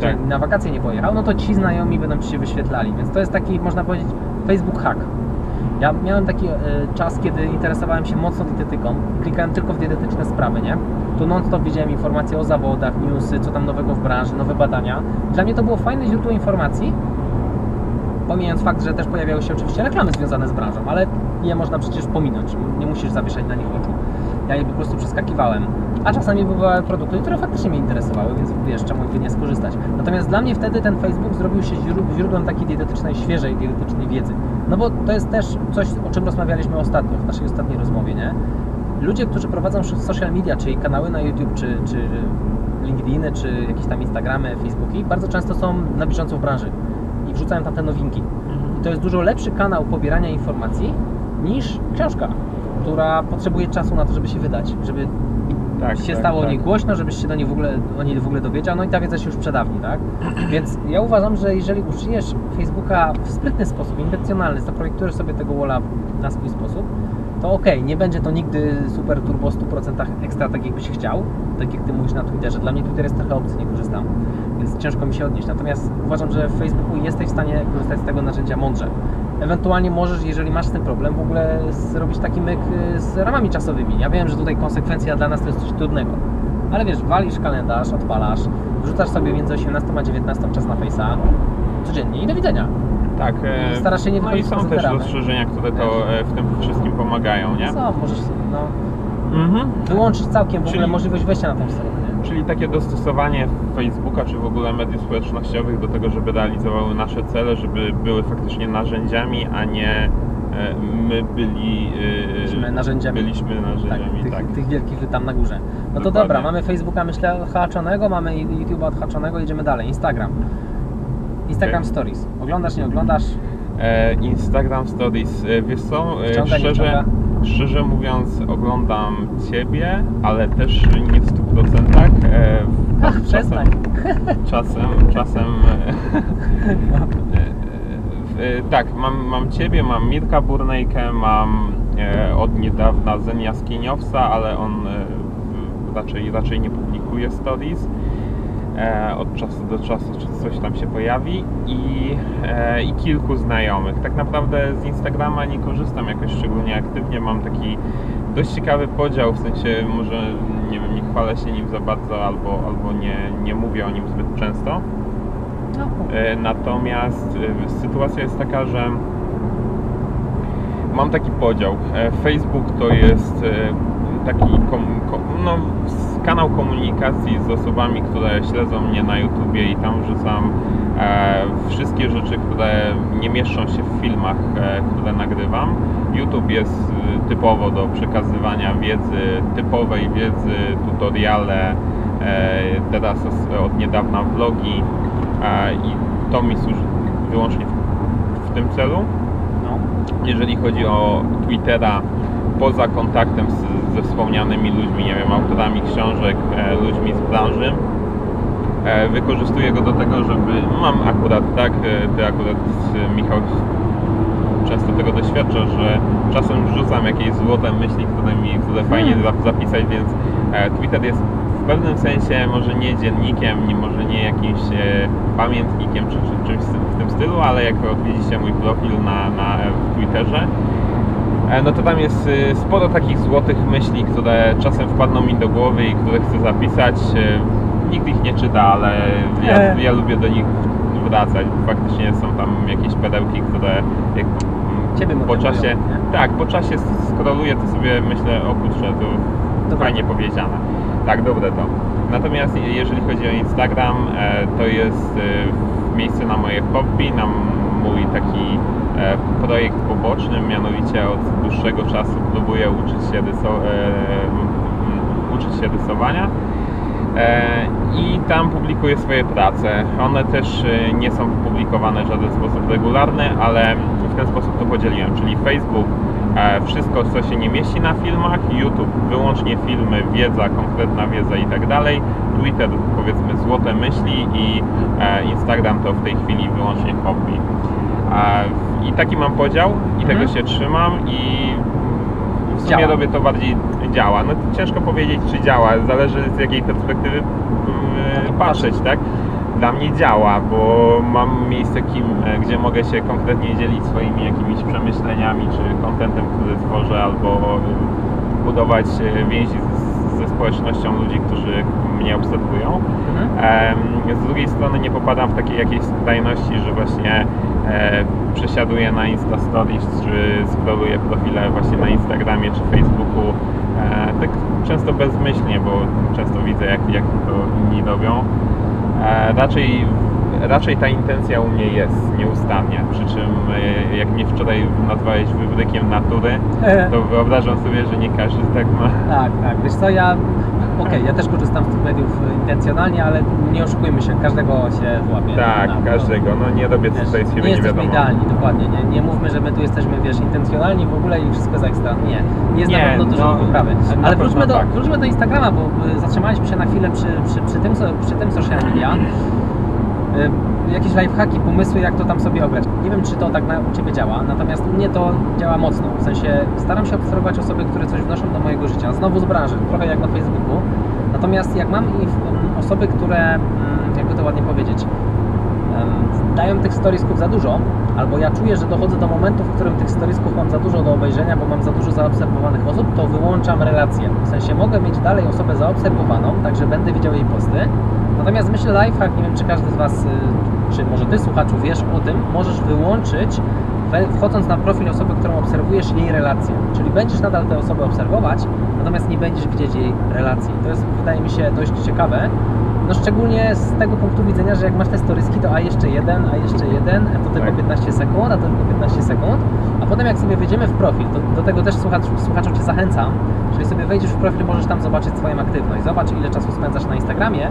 B: Tak.
A: na wakacje nie pojechał, no to ci znajomi będą Ci się wyświetlali. Więc to jest taki, można powiedzieć, Facebook hack. Ja miałem taki e, czas, kiedy interesowałem się mocno dietetyką. Klikałem tylko w dietetyczne sprawy, nie? Tu non-stop widziałem informacje o zawodach, newsy, co tam nowego w branży, nowe badania. Dla mnie to było fajne źródło informacji, pomijając fakt, że też pojawiały się oczywiście reklamy związane z branżą, ale je można przecież pominąć, nie musisz zawieszać na nich oczu. Ja je po prostu przeskakiwałem. A czasami bywały produkty, które faktycznie mnie interesowały, więc wiesz, czemu by nie skorzystać. Natomiast dla mnie wtedy ten Facebook zrobił się źród- źródłem takiej dietetycznej, świeżej dietetycznej wiedzy. No bo to jest też coś, o czym rozmawialiśmy ostatnio, w naszej ostatniej rozmowie, nie? Ludzie, którzy prowadzą social media, czyli kanały na YouTube, czy, czy LinkedIny, czy jakieś tam Instagramy, Facebooki, bardzo często są na bieżąco w branży i wrzucają tam te nowinki. I to jest dużo lepszy kanał pobierania informacji niż książka, która potrzebuje czasu na to, żeby się wydać, żeby
B: Tak,
A: się
B: tak,
A: stało
B: tak.
A: o niej głośno, żebyś się do niej w ogóle, o niej w ogóle dowiedział, no i ta wiedza się już przedawni, tak? Więc ja uważam, że jeżeli użyjesz Facebooka w sprytny sposób, intencjonalny, zaprojektujesz sobie tego walla na swój sposób, to okej, nie będzie to nigdy super turbo 100% ekstra, tak jakbyś chciał, tak jak Ty mówisz na Twitterze. Dla mnie Twitter jest trochę obcy, nie korzystam, więc ciężko mi się odnieść. Natomiast uważam, że w Facebooku jesteś w stanie korzystać z tego narzędzia mądrze. Ewentualnie możesz, jeżeli masz tym problem, w ogóle zrobić taki myk y, z ramami czasowymi. Ja wiem, że tutaj konsekwencja dla nas to jest coś trudnego. Ale wiesz, walisz kalendarz, odpalasz, wrzucasz sobie między 18 a 19 czas na Face'a codziennie i do widzenia.
B: Tak. e,
A: Starasz się nie
B: No i są też rozszerzenia, które to e, w tym wszystkim pomagają, nie?
A: Co, możesz no,
B: Mhm.
A: wyłączyć całkiem w ogóle
B: Czyli-
A: możliwość wejścia na tą stronę.
B: Czyli takie dostosowanie Facebooka, czy w ogóle mediów społecznościowych do tego, żeby realizowały nasze cele, żeby były faktycznie narzędziami, a nie e, my byli... e,
A: Byliśmy narzędziami.
B: Byliśmy
A: Tak,
B: narzędziami,
A: tych,
B: tak.
A: tych wielkich tam na górze. No to
B: Dokładnie.
A: dobra, mamy Facebooka myślę odhaczonego, mamy YouTube'a odhaczonego, idziemy dalej. Instagram. Instagram
B: Okej.
A: Stories. Oglądasz, nie oglądasz?
B: E, Instagram Stories, wiesz co,
A: Wciąga,
B: szczerze, szczerze mówiąc oglądam Ciebie, ale też nie w 100%. E, w-
A: Ach, przestań.
B: Czasem, czasem. e, e, e, tak, mam, mam Ciebie, mam Mirka Burnejkę, mam e, od niedawna Zen Jaskiniowca, ale on e, raczej, raczej nie publikuje stories. E, od czasu do czasu coś tam się pojawi i, e, i kilku znajomych. Tak naprawdę z Instagrama nie korzystam jakoś szczególnie aktywnie. Mam taki dość ciekawy podział, w sensie może nie wiem, nie chwalę się nim za bardzo albo, albo nie, nie mówię o nim zbyt często.
A: No,
B: E, Natomiast e, sytuacja jest taka, że mam taki podział. E, Facebook to jest taki kom, kom, no, kanał komunikacji z osobami, które śledzą mnie na YouTubie i tam wrzucam wszystkie rzeczy, które nie mieszczą się w filmach, e, które nagrywam. YouTube jest e, typowo do przekazywania wiedzy, typowej wiedzy, tutoriale, e, teraz od niedawna vlogi e, i to mi służy wyłącznie w, tym celu.
A: no.
B: Jeżeli chodzi o Twittera, poza kontaktem z, ze wspomnianymi ludźmi, nie wiem, autorami książek, e, ludźmi z branży, e, wykorzystuję go do tego, żeby mam akurat tak, e, ty akurat e, Michał często tego doświadcza, że czasem wrzucam jakieś złote myśli, które mi które fajnie zap- zapisać, więc e, Twitter jest w pewnym sensie może nie dziennikiem, może nie jakimś e, pamiętnikiem czy, czy czymś w tym- stylu, ale jak odwiedzicie mój profil na, na w Twitterze, e, no to tam jest sporo takich złotych myśli, które czasem wpadną mi do głowy i które chcę zapisać. Nikt ich nie czyta, ale ja,
A: E.
B: ja lubię do nich wracać. Faktycznie są tam jakieś perełki, które jak
A: Ciebie
B: po czasie,
A: nie?
B: tak, po czasie scrolluję, to sobie myślę, o kurczę, to
A: Dobra.
B: fajnie powiedziane. Tak, dobre to. Natomiast je- jeżeli chodzi o Instagram, e, to jest e, miejsce na moje hobby, na mój taki projekt poboczny, mianowicie od dłuższego czasu próbuję uczyć się, m, uczyć się rysowania. E, I tam publikuję swoje prace. One też e, nie są publikowane w żaden sposób regularny, ale w ten sposób to podzieliłem, czyli Facebook, e, wszystko co się nie mieści na filmach, YouTube wyłącznie filmy, wiedza, konkretna wiedza i tak dalej, Twitter powiedzmy złote myśli i Instagram to w tej chwili wyłącznie hobby. I taki mam podział i tego
A: Mhm.
B: się trzymam i w sumie robię to bardziej działa. No ciężko powiedzieć, czy działa. Zależy z jakiej perspektywy mm, patrzeć, tak? Dla mnie działa, bo mam miejsce, kim, e, gdzie mogę się konkretnie dzielić swoimi jakimiś przemyśleniami, czy kontentem, który tworzę, albo e, budować e, więzi z, ze społecznością ludzi, którzy mnie obserwują.
A: Mhm.
B: Z drugiej strony nie popadam w takie jakieś skrajności, że właśnie e, przesiaduję na Insta Stories, czy scrolluję profile właśnie na Instagramie czy Facebooku. E, tak często bezmyślnie, bo często widzę jak, jak to inni robią. E, raczej, raczej ta intencja u mnie jest nieustannie, przy czym e, jak mnie wczoraj nazwałeś wybrykiem natury, to wyobrażam sobie, że nie każdy tak ma.
A: Tak, tak. Wiesz co, ja... Okej, ja też korzystam z tych mediów y, intencjonalnie, ale nie oszukujmy się, każdego się złapie.
B: Tak,
A: Na-
B: każdego. No nie robię
A: Wiesz,
B: tutaj z siebie
A: nie
B: nie
A: jesteśmy
B: wiadomo.
A: idealni, dokładnie. Nie, nie mówmy, że my tu jesteśmy, wiesz, intencjonalni w ogóle i wszystko jest ekstra. Nie, jest
B: Nie,
A: na pewno dużo
B: no,
A: poprawy. Ale wróćmy do,
B: tak.
A: wróćmy do Instagrama, bo y, zatrzymaliśmy się na chwilę przy, przy, przy, tym, przy tym social media. Jakieś lifehacki, pomysły, jak to tam sobie ograć. Nie wiem, czy to tak na, u Ciebie działa, natomiast u mnie to działa mocno. W sensie staram się obserwować osoby, które coś wnoszą do mojego życia. Znowu z branży, trochę jak na Facebooku. Natomiast jak mam i w- osoby, które, mm, jakby to ładnie powiedzieć, dają tych storiesków za dużo, albo ja czuję, że dochodzę do momentu, w którym tych storiesków mam za dużo do obejrzenia, bo mam za dużo zaobserwowanych osób, to wyłączam relację. W sensie mogę mieć dalej osobę zaobserwowaną, także będę widział jej posty. Natomiast myślę lifehack, nie wiem czy każdy z Was, y, czy może Ty słuchaczu wiesz o tym, możesz wyłączyć wchodząc na profil osoby, którą obserwujesz, jej relację. Czyli będziesz nadal tę osobę obserwować, natomiast nie będziesz widzieć jej relacji. To jest, wydaje mi się, dość ciekawe. No szczególnie z tego punktu widzenia, że jak masz te storyski, to a jeszcze jeden, a jeszcze jeden, a to tylko
B: Tak.
A: 15 sekund, a to tylko 15 sekund. A potem jak sobie wejdziemy w profil, to do tego też słuchacz, słuchaczów Cię zachęcam, jeżeli sobie wejdziesz w profil, możesz tam zobaczyć swoją aktywność. Zobacz ile czasu spędzasz na Instagramie.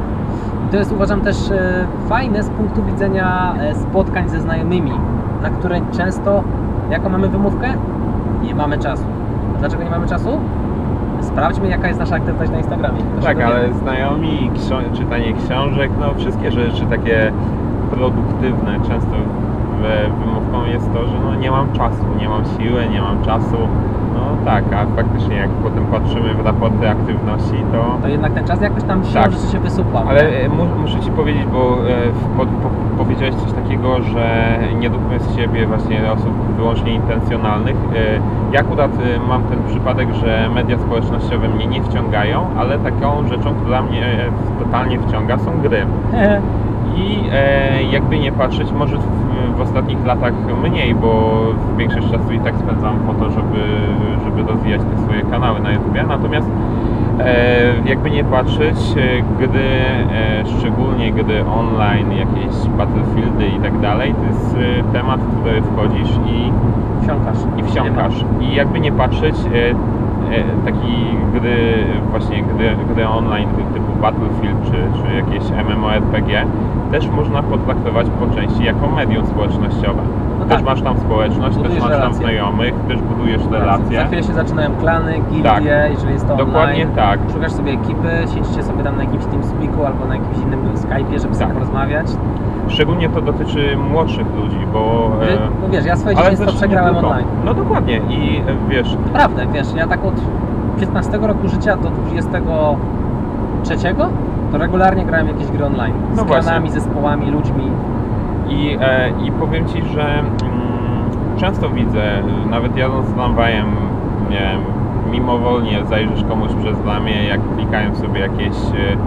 A: I to jest uważam też e, fajne z punktu widzenia e, spotkań ze znajomymi, na które często, jaką mamy wymówkę? Nie mamy czasu. A dlaczego nie mamy czasu? Sprawdźmy jaka jest nasza aktywność na Instagramie. To
B: Tak, ale znajomi, ksio- czytanie książek, no wszystkie rzeczy takie produktywne, często wymówką jest to, że no nie mam czasu, nie mam siły, nie mam czasu. Tak, a faktycznie jak potem patrzymy w raporty aktywności, to...
A: To jednak ten czas jakoś tam siłą
B: Tak.
A: rzeczy się wysupła.
B: Ale e, mu, muszę Ci powiedzieć, bo e, po, po, powiedziałeś coś takiego, że nie róbmy z siebie właśnie osób wyłącznie intencjonalnych. E, Ja akurat mam ten przypadek, że media społecznościowe mnie nie wciągają, ale taką rzeczą, która mnie totalnie wciąga są gry. I jakby nie patrzeć, może w, ostatnich latach mniej, bo większość czasu i tak spędzam po to, żeby, żeby rozwijać te swoje kanały na YouTube. Natomiast e, jakby nie patrzeć, e, gdy, e, szczególnie gdy online, jakieś battlefieldy i tak dalej, to jest temat, w który wchodzisz i
A: Wsiąkasz.
B: i wsiąkasz. I jakby nie patrzeć, taki gry, właśnie gry, gry online typu Battlefield czy, czy jakieś MMORPG też można potraktować po części jako medium społecznościowe. Też
A: tak.
B: masz tam społeczność, też
A: Budujesz
B: masz tam
A: relacje.
B: znajomych, też budujesz
A: Za
B: relacje.
A: chwilę się zaczynają klany, gildie,
B: Tak.
A: jeżeli jest to
B: Dokładnie
A: online.
B: tak.
A: Szukasz sobie ekipy, siedzicie sobie tam na jakimś TeamSpeaku albo na jakimś innym Skype'ie, żeby sobie
B: Tak.
A: porozmawiać.
B: Szczególnie to dotyczy młodszych ludzi, bo... e,
A: No wiesz, ja swoje dzieciństwo
B: też nie
A: przegrałem
B: tylko.
A: online.
B: No dokładnie i e, wiesz,
A: Naprawdę, wiesz, ja tak od 15 roku życia do 23 to regularnie grałem w jakieś gry online. Z
B: No właśnie.
A: klanami, zespołami, ludźmi.
B: I, e, I powiem Ci, że mm, często widzę, nawet jadąc tramwajem, nie wiem, mimowolnie zajrzysz komuś przez ramię, jak klikają sobie jakieś, e,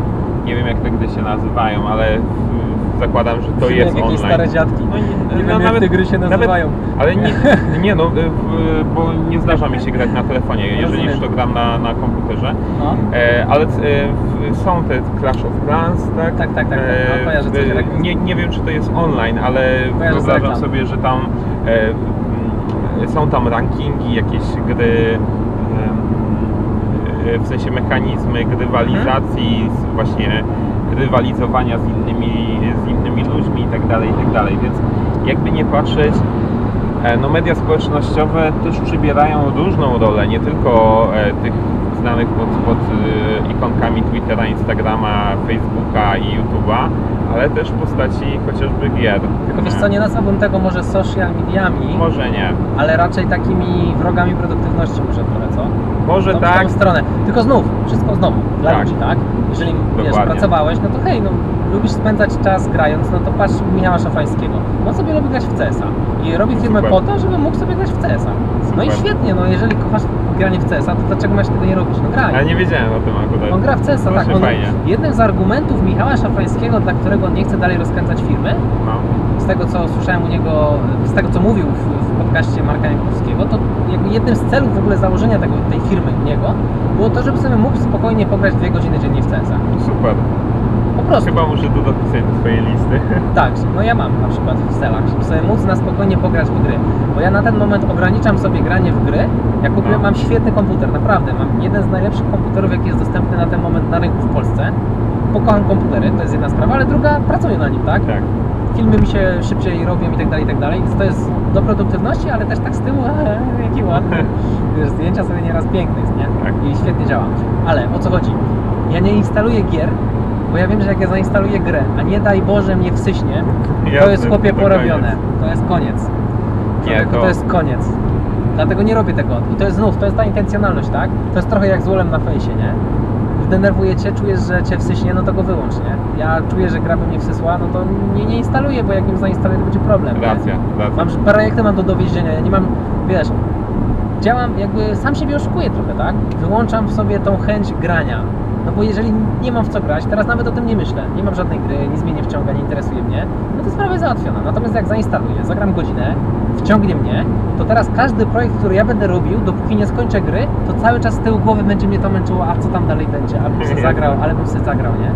B: nie wiem jak te gry się nazywają, ale zakładam, że to jest
A: jakieś
B: online.
A: stare dziadki.
B: No,
A: nie
B: no,
A: wiem, jak te gry się nazywają.
B: ale nie, nie no, w, bo nie zdarza mi się grać na telefonie, jeżeli już to gram na, na komputerze.
A: No.
B: E, ale e, są te Clash of Clans, tak?
A: Tak, tak, tak, tak. No, kojarzę
B: e,
A: reklam.
B: nie, nie wiem, czy to jest online, ale
A: Kojarzę
B: wyobrażam sobie, że tam są tam rankingi, jakieś gry, w sensie mechanizmy grywalizacji, z- właśnie rywalizowania z innymi, z innymi ludźmi itd., itd. Więc jakby nie patrzeć, E, No media społecznościowe też przybierają różną rolę, nie tylko e, tych znanych pod, pod e, ikonkami Twittera, Instagrama, Facebooka i YouTube'a, ale też w postaci chociażby gier.
A: Tylko wiesz co, nie nazwałbym tego może social mediami,
B: Może nie.
A: ale raczej takimi wrogami produktywności może trochę, co?
B: Może
A: w
B: tak,
A: tą stronę. Tylko znów, wszystko znowu, dla
B: Tak.
A: ludzi, tak? Jeżeli wiesz, pracowałeś, no to hej, no lubisz spędzać czas grając, no to patrz Michała Szafańskiego. On sobie lubi grać w CS-a i robi firmę
B: Super.
A: po to, żeby mógł sobie grać w CS-a. No i świetnie, no jeżeli kochasz granie w CS-a, to dlaczego masz tego nie robić? No graj.
B: ale nie wiedziałem o tym akurat.
A: On gra w CS-a, tak. On,
B: fajnie.
A: jednym z argumentów Michała Szafańskiego, dla którego on nie chce dalej rozkręcać firmy,
B: No.
A: z tego co słyszałem u niego, z tego co mówił w, w podcaście Marka Jankowskiego, to jednym z celów w ogóle założenia tego, tej firmy u niego było to, żeby sobie mógł spokojnie pograć dwie godziny dziennie w CS-a.
B: Super.
A: Po prostu.
B: Chyba muszę to dopisać do swojej listy.
A: Tak, no ja mam na przykład w celach, żeby sobie móc na spokojnie pograć w gry. Bo ja na ten moment ograniczam sobie granie w gry, jak ogóle
B: No.
A: mam świetny komputer, naprawdę. Mam jeden z najlepszych komputerów, jaki jest dostępny na ten moment na rynku w Polsce. Pokocham komputery, to jest jedna sprawa, ale druga, pracuję na nim, tak?
B: Tak.
A: filmy mi się szybciej robią i tak dalej, i tak dalej. Więc to jest do produktywności, ale też tak z tyłu, jaki ładny. Wiesz, zdjęcia sobie nieraz piękne jest, nie?
B: Tak.
A: I świetnie działa. Ale o co chodzi? Ja nie instaluję gier, bo ja wiem, że jak ja zainstaluję grę, a nie daj Boże mnie wsyśnie, to
B: Jasne,
A: jest chłopie
B: to
A: porobione.
B: koniec.
A: To jest koniec.
B: Nie, to-
A: to jest koniec. Dlatego nie robię tego. I to jest znów, to jest ta intencjonalność, tak? To jest trochę jak z ulem na fejsie, nie? Denerwuje cię, czujesz, że cię wsyśnie, no to go wyłącz, nie? Ja czuję, że gra by mnie wsysła, no to nie, nie instaluję, bo jak nim zainstaluję, to będzie problem. nie?
B: Racja, racja.
A: Mam projekty mam do dowiezienia, ja nie mam, wiesz, działam jakby, sam siebie oszukuję trochę, tak? Wyłączam w sobie tą chęć grania. No bo jeżeli nie mam w co grać, teraz nawet o tym nie myślę, nie mam żadnej gry, nic mnie nie wciąga, nie interesuje mnie, no to sprawa jest załatwiona. Natomiast jak zainstaluję, zagram godzinę, wciągnie mnie, to teraz każdy projekt, który ja będę robił, dopóki nie skończę gry, to cały czas z tyłu głowy będzie mnie to męczyło, a co tam dalej będzie, albo bym sobie zagrał, ale bym sobie zagrał, nie?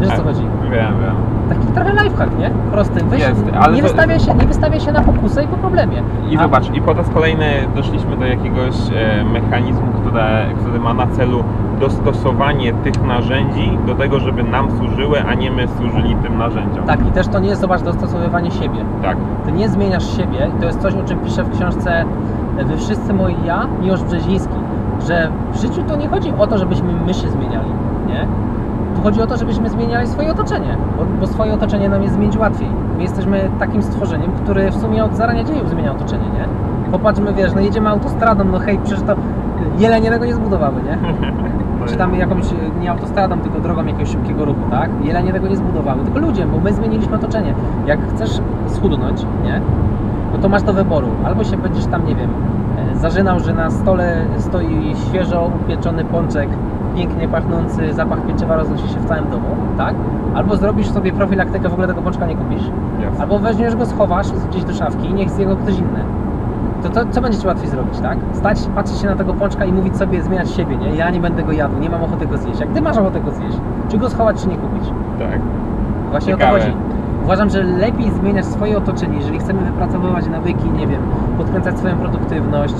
A: Wiesz o co chodzi?
B: Wiem, wiem.
A: Taki trochę lifehack, nie? Prosty. Weź,
B: Jest, ale
A: nie,
B: to-
A: wystawia się, nie wystawia się na pokusę i po problemie.
B: I
A: A-
B: zobacz, i po raz kolejny doszliśmy do jakiegoś e, mechanizmu, które, który ma na celu dostosowanie tych narzędzi do tego, żeby nam służyły, a nie my służyli tym narzędziom.
A: Tak, i też to nie jest, zobacz, dostosowywanie siebie.
B: Tak.
A: Ty nie zmieniasz siebie i to jest coś, o czym piszę w książce Wy wszyscy moi ja, Miłosz Brzeziński, że w życiu to nie chodzi o to, żebyśmy my się zmieniali, nie? Chodzi o to, żebyśmy zmieniali swoje otoczenie, bo, bo swoje otoczenie nam jest zmienić łatwiej. My jesteśmy takim stworzeniem, który w sumie od zarania dziejów zmienia otoczenie, nie? Popatrzmy, wiesz, no jedziemy autostradą, no hej, przecież to jelenie tego nie zbudowały, nie? czy tam jakąś, nie autostradą, tylko drogą jakiegoś szybkiego ruchu, tak? Jelenie tego nie zbudowały, tylko ludzie, bo my zmieniliśmy otoczenie. Jak chcesz schudnąć, nie? No to masz do wyboru. Albo się będziesz tam, nie wiem, e, zażynał, że na stole stoi świeżo upieczony pączek, pięknie pachnący, zapach pieczywa roznosi się w całym domu, tak? Albo zrobisz sobie profilaktykę, w ogóle tego pączka nie kupisz.
B: Jasne.
A: Albo weźmiesz go, schowasz gdzieś do szafki i niech zje go ktoś inny. To, to co będzie Ci łatwiej zrobić, tak? Stać, patrzeć się na tego pączka i mówić sobie, zmieniać siebie, nie? Ja nie będę go jadł, nie mam ochoty go zjeść. Jak Ty masz ochotę go zjeść, czy go schować, czy nie kupić?
B: Tak.
A: Właśnie o
B: Ciekawe.
A: to chodzi. Uważam, że lepiej zmieniać swoje otoczenie, jeżeli chcemy wypracowywać nawyki, nie wiem, podkręcać swoją produktywność,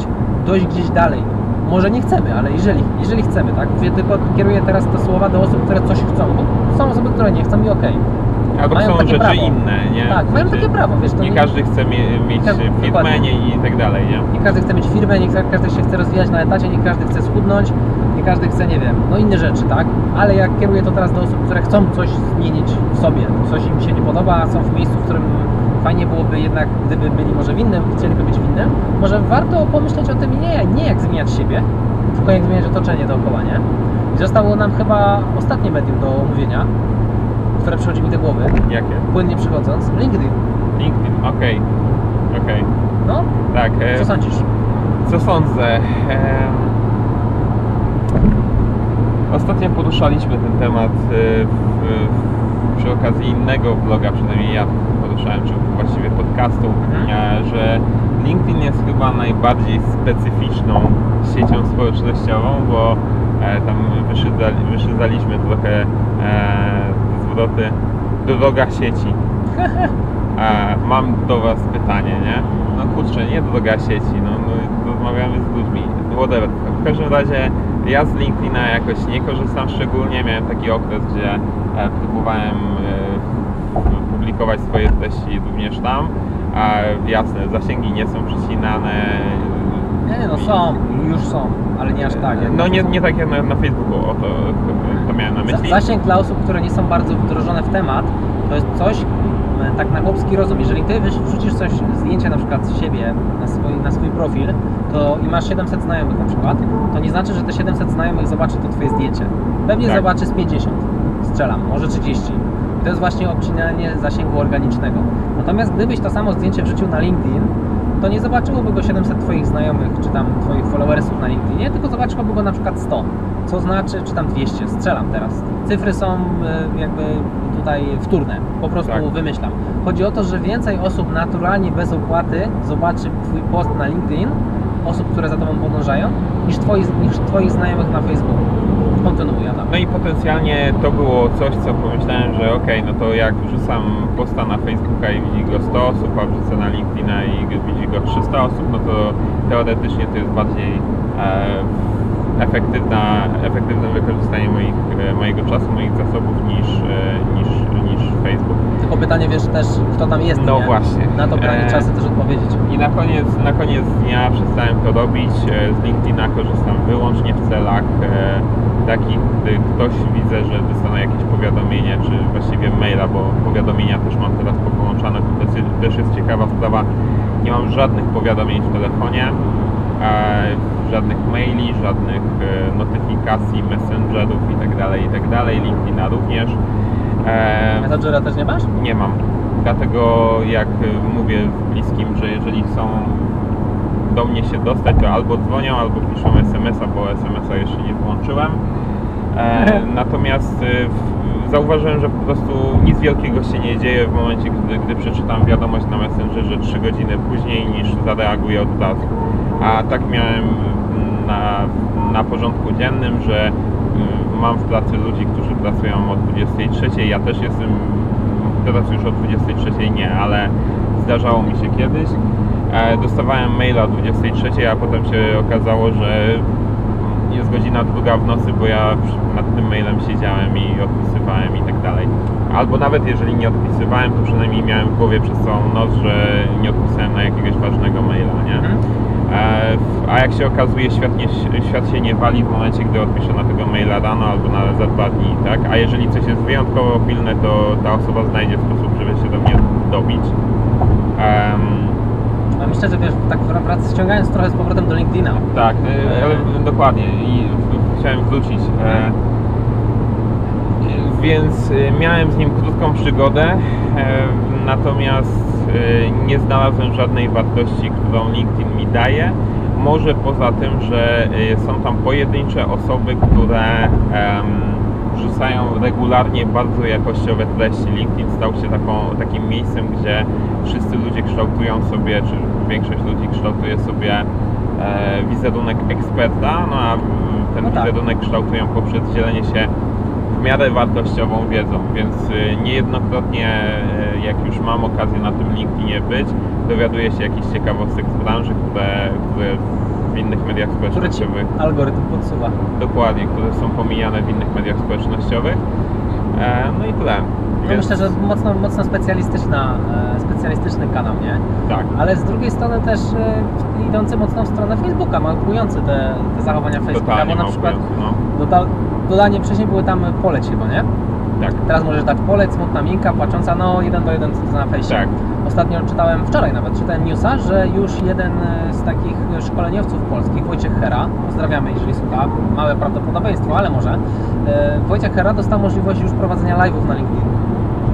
A: dojść gdzieś dalej. Może nie chcemy, ale jeżeli, jeżeli chcemy, tak? Mówię, tylko kieruję teraz te słowa do osób, które coś chcą, bo są osoby, które nie chcą i okej.
B: Albo
A: mają
B: są
A: takie
B: rzeczy
A: prawo.
B: inne, nie?
A: Tak,
B: W
A: mają
B: sensie
A: takie prawo, wiesz, to
B: Nie
A: nie-
B: każdy chce mie- mieć
A: każdy-
B: firmę
A: dokładnie.
B: nie, i tak dalej, nie?
A: Nie każdy chce mieć firmę, nie każdy się chce rozwijać na etacie, nie każdy chce schudnąć, nie każdy chce, nie wiem, no inne rzeczy, tak? Ale jak kieruję to teraz do osób, które chcą coś zmienić w sobie, coś im się nie podoba, a są w miejscu, w którym fajnie byłoby jednak, gdyby byli może w innym, chcieliby być w innym, może warto pomyśleć o tym nie, nie jak zmieniać siebie, tylko jak zmieniać otoczenie dookoła, nie? I zostało nam chyba ostatnie medium do omówienia, które przychodzi mi do głowy,
B: Jakie?
A: płynnie przychodząc, LinkedIn.
B: LinkedIn, okej. Okej.
A: No,
B: Tak, e,
A: co sądzisz?
B: co sądzę? Em, Ostatnio poruszaliśmy ten temat e, w, w, przy okazji innego vloga, przynajmniej ja poruszałem, czy właściwie podcastu, e, że LinkedIn jest chyba najbardziej specyficzną siecią społecznościową, bo e, tam wyszydzali, wyszydzaliśmy trochę e, zwroty droga sieci. Mam do Was pytanie, nie? No kurczę, nie droga sieci, no, no rozmawiamy z ludźmi, whatever. W każdym razie ja z LinkedIna jakoś nie korzystam szczególnie, miałem taki okres, gdzie próbowałem e, publikować swoje treści również tam, a jasne, zasięgi nie są przycinane.
A: Nie, no są, już są, ale nie aż tak.
B: No nie, nie tak jak na, na Facebooku, o to, to miałem na myśli.
A: Zasięg dla osób, które nie są bardzo wdrożone w temat, to jest coś, m, tak na chłopski rozum, jeżeli ty wrzucisz coś, zdjęcie na przykład z siebie na swój, na swój profil to i masz 700 znajomych na przykład, to nie znaczy, że te 700 znajomych zobaczy to twoje zdjęcie. Pewnie
B: Tak.
A: zobaczy z 50, strzelam, może 30. I to jest właśnie obcinanie zasięgu organicznego. Natomiast gdybyś to samo zdjęcie wrzucił na LinkedIn, to nie zobaczyłoby go 700 Twoich znajomych, czy tam Twoich followersów na LinkedInie, tylko zobaczyłoby go na przykład 100. Co znaczy, czy tam 200, strzelam teraz. Cyfry są e, jakby tutaj wtórne, po prostu
B: Tak.
A: wymyślam. Chodzi o to, że więcej osób naturalnie bez opłaty zobaczy Twój post na LinkedIn, osób, które za Tobą podążają, niż, twoi, niż Twoich znajomych na Facebooku. Kontynuuję tam.
B: No i potencjalnie to było coś, co pomyślałem, że okej, no to jak wrzucam posta na Facebooka i widzi go 100 osób, a wrzucę na LinkedIna i widzi go 300 osób, no to teoretycznie to jest bardziej e, efektywna, efektywne wykorzystanie moich, e, mojego czasu, moich zasobów niż, e, niż, niż Facebook.
A: Tylko pytanie, wiesz też, kto tam jest,
B: No
A: nie?
B: właśnie.
A: Na to branie
B: E,
A: czasy też odpowiedzieć.
B: I na koniec, na koniec dnia przestałem to robić. E, Z LinkedIna korzystam wyłącznie w celach takich, gdy ktoś widzę, że dostanę jakieś powiadomienie, czy właściwie maila, bo powiadomienia też mam teraz połączone. To też, jest ciekawa sprawa. Nie mam żadnych powiadomień w telefonie, żadnych maili, żadnych e, notyfikacji, messengerów itd., itd. LinkedIna również. E,
A: Messengera też nie masz?
B: nie mam. Dlatego jak mówię bliskim, że jeżeli chcą do mnie się dostać, to albo dzwonią, albo piszą SMS-a, bo SMS-a jeszcze nie włączyłem. E, natomiast w- zauważyłem, że po prostu nic wielkiego się nie dzieje w momencie, gdy, gdy przeczytam wiadomość na Messengerze 3 godziny później niż zareaguję od razu. A tak miałem na, na porządku dziennym, że y, mam w pracy ludzi, którzy pracują o 23. Ja też jestem teraz już o 23 nie, ale zdarzało mi się kiedyś. E, Dostawałem maila o 23, a potem się okazało, że jest godzina druga w nocy, bo ja nad tym mailem siedziałem i odpisywałem i tak dalej. Albo nawet jeżeli nie odpisywałem, to przynajmniej miałem w głowie przez całą noc, że nie odpisałem na jakiegoś ważnego maila, nie?
A: Mhm.
B: E, A jak się okazuje, świat, nie, świat się nie wali w momencie, gdy odpiszę na tego maila rano albo na za dwa dni, tak? A jeżeli coś jest wyjątkowo pilne, to ta osoba znajdzie sposób, żeby się do mnie dobić. Em,
A: A myślę, że wiesz, tak wrac- ściągając trochę z powrotem do LinkedIna.
B: tak, e, ale dokładnie i chciałem wrócić. E, więc e, miałem z nim krótką przygodę, e, natomiast e, nie znalazłem żadnej wartości, którą LinkedIn mi daje. Może poza tym, że e, są tam pojedyncze osoby, które wrzucają regularnie bardzo jakościowe treści. LinkedIn stał się taką, takim miejscem, gdzie wszyscy ludzie kształtują sobie, czy większość ludzi kształtuje sobie e, wizerunek eksperta, no a ten
A: No tak.
B: wizerunek kształtują poprzez dzielenie się w miarę wartościową wiedzą, więc y, niejednokrotnie y, jak już mam okazję na tym LinkedInie być, dowiaduję się jakichś ciekawostek z branży, które, które w innych mediach społecznościowych
A: algorytm podsuwa.
B: dokładnie, które są pomijane w innych mediach społecznościowych. E, no i tyle.
A: No
B: Więc-
A: myślę, że mocno, mocno specjalistyczna, e, specjalistyczny kanał, nie?
B: Tak.
A: Ale z drugiej strony też e, idący mocno w stronę Facebooka, małpujący te, te zachowania Facebooka,
B: Totalnie
A: bo na przykład
B: małpujący, no.
A: doda, dodanie wcześniej były tam poleć chyba, nie?
B: Tak.
A: Teraz możesz dać poleć, smutna minka, płacząca, no jeden do jeden na fejsie.
B: Tak.
A: Ostatnio czytałem, wczoraj nawet czytałem newsa, że już jeden z takich szkoleniowców polskich, Wojciech Hera, pozdrawiamy jeżeli słucha, małe prawdopodobieństwo, ale może, e, Wojciech Hera dostał możliwość już prowadzenia live'ów na LinkedIn.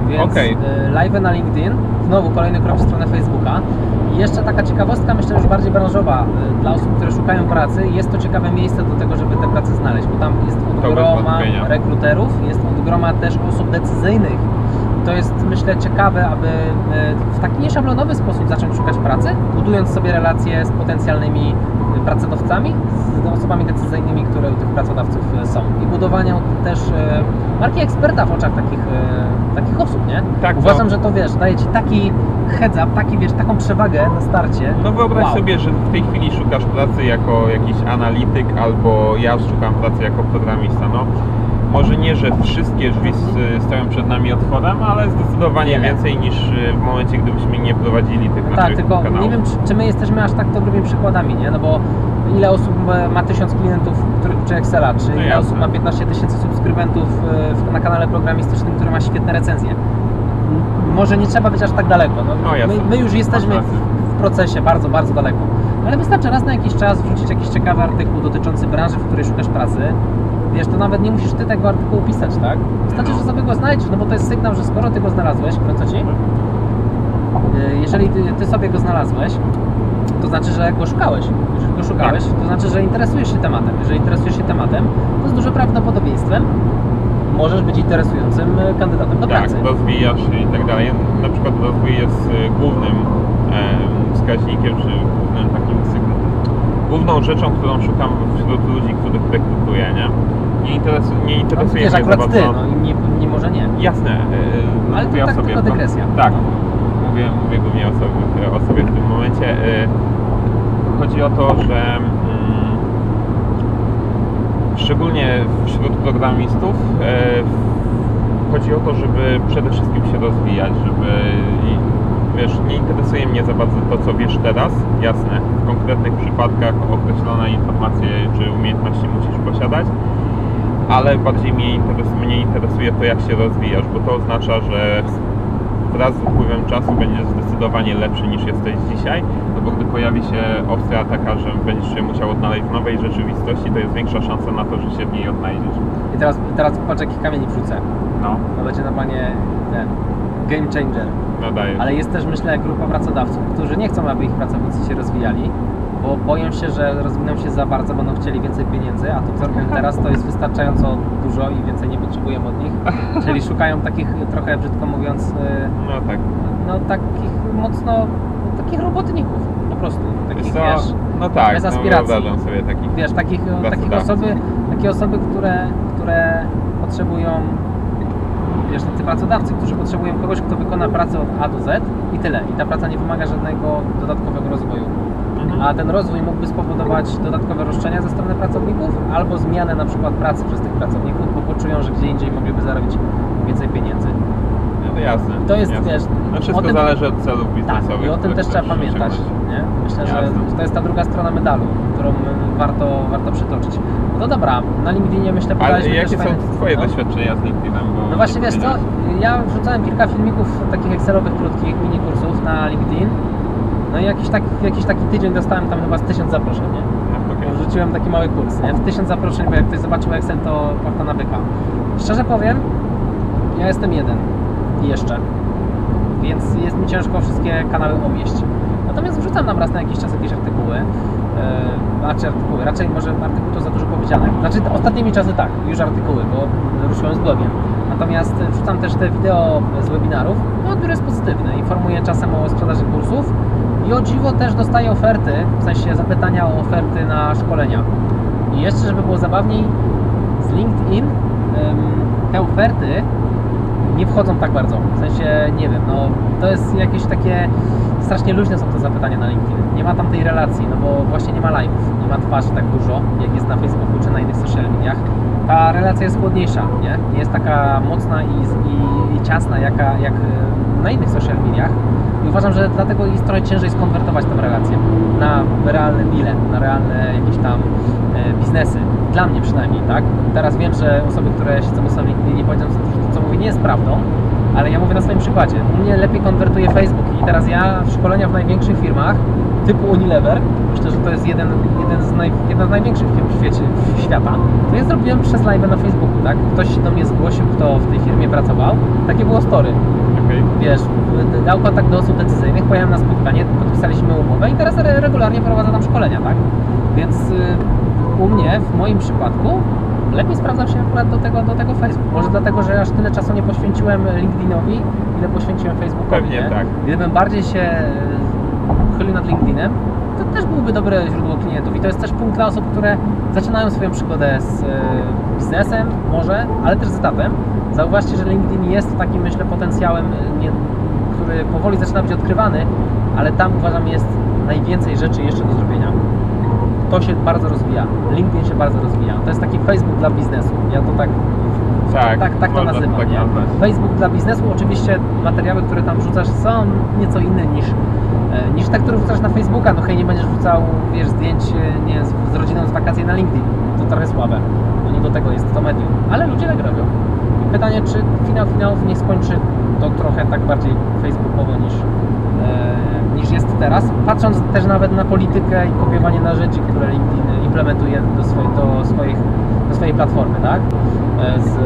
A: Więc
B: Okej.
A: e, live na LinkedIn, znowu kolejny krok w stronę Facebooka. I jeszcze taka ciekawostka, myślę już bardziej branżowa e, dla osób, które szukają pracy. Jest to ciekawe miejsce do tego, żeby tę pracę znaleźć, bo tam jest od groma rekruterów, jest od groma też osób decyzyjnych. To jest myślę ciekawe, aby e, w taki nieszablonowy sposób zacząć szukać pracy, budując sobie relacje z potencjalnymi e, pracodawcami, z osobami decyzyjnymi, które u tych pracodawców e, są. I budowania też marki eksperta w oczach takich, takich osób, nie?
B: Tak,
A: Uważam,
B: no.
A: że to wiesz, daje ci taki heads up, taki wiesz, taką przewagę na starcie.
B: No wyobraź
A: Wow.
B: sobie, że w tej chwili szukasz pracy jako jakiś analityk, albo ja szukam pracy jako programista. No, może nie, że wszystkie drzwi stoją przed nami otworem, ale zdecydowanie więcej niż y, w momencie, gdybyśmy nie prowadzili tych
A: Tak,
B: naszych
A: tylko
B: kanałów.
A: nie wiem, czy, czy my jesteśmy aż tak dobrymi przykładami, nie? No bo ile osób ma- tysiąc klientów, uczy Excela, czy ile
B: jasne.
A: osób ma 15 tysięcy subskrybentów w, na kanale programistycznym, który ma świetne recenzje. Może nie trzeba być aż tak daleko. No,
B: No,
A: my, my już jesteśmy w procesie bardzo, bardzo daleko. Ale wystarczy raz na jakiś czas wrzucić jakiś ciekawy artykuł dotyczący branży, w której szukasz pracy. Wiesz, to nawet nie musisz ty tego artykułu pisać, tak? Wystarczy,
B: No.
A: że sobie go znajdziesz, no bo to jest sygnał, że skoro ty go znalazłeś, co ci? Y, Jeżeli ty, ty sobie go znalazłeś, to znaczy, że go szukałeś. Jeżeli go szukałeś,
B: Tak.
A: to znaczy, że interesujesz się tematem. Jeżeli interesujesz się tematem, to z dużym prawdopodobieństwem możesz być interesującym y, kandydatem do
B: Tak,
A: pracy.
B: rozwijasz się i tak dalej. Na przykład rozwój jest y, głównym em, wskaźnikiem, czy głównym takim sygnałem. Główną rzeczą, którą szukam wśród ludzi, których rekrutuję, nie? Nie, interesu, nie
A: No,
B: interesuje
A: wiesz,
B: mnie za
A: akurat ty,
B: bardzo...
A: no i nie, nie może nie.
B: Jasne, yy,
A: Ale to tak
B: o sobie.
A: tylko
B: kon-
A: dygresja.
B: Tak, mówię, mówię głównie o sobie, o sobie w tym momencie. Yy, chodzi o to, że mm, szczególnie wśród programistów yy, chodzi o to, żeby przede wszystkim się rozwijać, żeby wiesz, nie interesuje mnie za bardzo to, co wiesz teraz, jasne, w konkretnych przypadkach określone informacje czy umiejętności musisz posiadać, ale bardziej mnie, interes, mnie interesuje to, jak się rozwijasz, bo to oznacza, że wraz z upływem czasu będziesz zdecydowanie lepszy niż jesteś dzisiaj, no bo gdy pojawi się opcja taka, że będziesz się musiał odnaleźć w nowej rzeczywistości, to jest większa szansa na to, że się w niej odnajdziesz.
A: I teraz, teraz patrz, jaki kamień wrzucę.
B: No,
A: To będzie normalnie ten game changer.
B: nadaje.
A: Ale jest też, myślę, grupa pracodawców, którzy nie chcą, aby ich pracownicy się rozwijali, bo boją się, że rozwiną się za bardzo, będą chcieli więcej pieniędzy, a to, co robią teraz, to jest wystarczająco dużo i więcej nie potrzebują od nich. Czyli szukają takich, trochę brzydko mówiąc, y,
B: No tak.
A: no takich mocno, takich robotników po prostu. Takich,
B: co?
A: wiesz,
B: No tak,
A: bez
B: no
A: aspiracji.
B: wyobrażam sobie takich.
A: wiesz, takich, takich osoby, takie osoby, które, które potrzebują, wiesz, tacy pracodawcy, którzy potrzebują kogoś, kto wykona pracę od A do Z i tyle. I ta praca nie wymaga żadnego dodatkowego rozwoju. A ten rozwój mógłby spowodować dodatkowe roszczenia ze strony pracowników albo zmianę na przykład pracy przez tych pracowników, bo poczują, że gdzie indziej mogliby zarobić więcej pieniędzy.
B: No to jasne.
A: To jest,
B: jasne.
A: wiesz,
B: No wszystko
A: tym-
B: zależy od celów
A: Tak,
B: biznesowych.
A: i o tym też trzeba pamiętać. Nie? Myślę, że
B: Jasne.
A: to jest ta druga strona medalu, którą warto, warto przytoczyć. No dobra, na LinkedInie myślę
B: Ale jakie są
A: fajne-
B: Twoje
A: no.
B: doświadczenia z LinkedInem?
A: No właśnie,
B: nie
A: wiesz co, ja wrzucałem kilka filmików takich Excelowych, krótkich, mini kursów na LinkedIn. No i jakiś taki, jakiś taki tydzień dostałem tam chyba z tysiąc zaproszeń, nie? Wrzuciłem taki mały kurs, nie? W tysiąc zaproszeń, bo jak ktoś zobaczył Excel, to płata na byka. Szczerze powiem, ja jestem jeden i jeszcze, więc jest mi ciężko wszystkie kanały omieść. Natomiast wrzucam nam raz na jakiś czas jakieś artykuły, yy, znaczy artykuły, raczej może artykuł to za dużo powiedziane. Znaczy ostatnimi czasy tak, już artykuły, bo ruszyłem z blogiem. Natomiast wrzucam też te wideo z webinarów, no odbiór jest pozytywny. Informuję czasem o sprzedaży kursów i o dziwo też dostaję oferty, w sensie zapytania o oferty na szkolenia. I jeszcze, żeby było zabawniej, z LinkedIn te oferty nie wchodzą tak bardzo. W sensie, nie wiem, no to jest jakieś takie strasznie luźne są te zapytania na LinkedIn. Nie ma tam tej relacji, no bo właśnie nie ma live'ów, nie ma twarzy tak dużo, jak jest na Facebooku czy na innych social mediach. ta relacja jest chłodniejsza, nie? Nie jest taka mocna i, i, i ciasna jaka, jak na innych social mediach. Uważam, że dlatego jest trochę ciężej skonwertować tę relację na realne deale, na realne jakieś tam e, biznesy. Dla mnie przynajmniej, tak? Teraz wiem, że osoby, które siedzą u sobie nie powiedzą, że to, co mówię, nie jest prawdą, ale ja mówię na swoim przykładzie. U mnie lepiej konwertuje Facebook i teraz ja szkolenia w największych firmach typu Unilever, myślę, że to jest jeden, jeden z naj, z największych firm w świecie, w świata, to ja zrobiłem przez live na Facebooku, tak? Ktoś się do mnie zgłosił, kto w tej firmie pracował, takie było story. Wiesz, dał kontakt do osób decyzyjnych, pojechałem na spotkanie, podpisaliśmy umowę i teraz re- regularnie prowadzę tam szkolenia, tak? Więc y, u mnie, w moim przypadku, lepiej sprawdzał się akurat do tego, do tego Facebook. Może dlatego, że aż tyle czasu nie poświęciłem LinkedInowi, ile poświęciłem Facebookowi,
B: Pewnie
A: nie?
B: tak.
A: Gdybym bardziej się y, chylił nad LinkedInem, to też byłby dobre źródło klientów i to jest też punkt dla osób, które zaczynają swoją przygodę z y, biznesem, może, ale też z etapem. Zauważcie, że LinkedIn jest takim, myślę, potencjałem, nie, który powoli zaczyna być odkrywany, ale tam uważam jest najwięcej rzeczy jeszcze do zrobienia. To się bardzo rozwija. LinkedIn się bardzo rozwija. To jest taki Facebook dla biznesu. Ja to tak
B: Tak,
A: tak, tak to nazywam.
B: tak.
A: Facebook dla biznesu, oczywiście materiały, które tam wrzucasz są nieco inne niż, e, niż te, które wrzucasz na Facebooka. No hej, nie będziesz wrzucał, wiesz, zdjęć e, nie, z, z rodziną z wakacji na LinkedIn. To trochę słabe, bo nie do tego jest to medium. Ale ludzie tak robią. I pytanie, czy finał finałów nie skończy to trochę tak bardziej facebookowo niż, e, niż jest teraz. Patrząc też nawet na politykę i kopiowanie narzędzi, które LinkedIn implementuje do, swojej, do, swoich, do swojej platformy, tak? E, z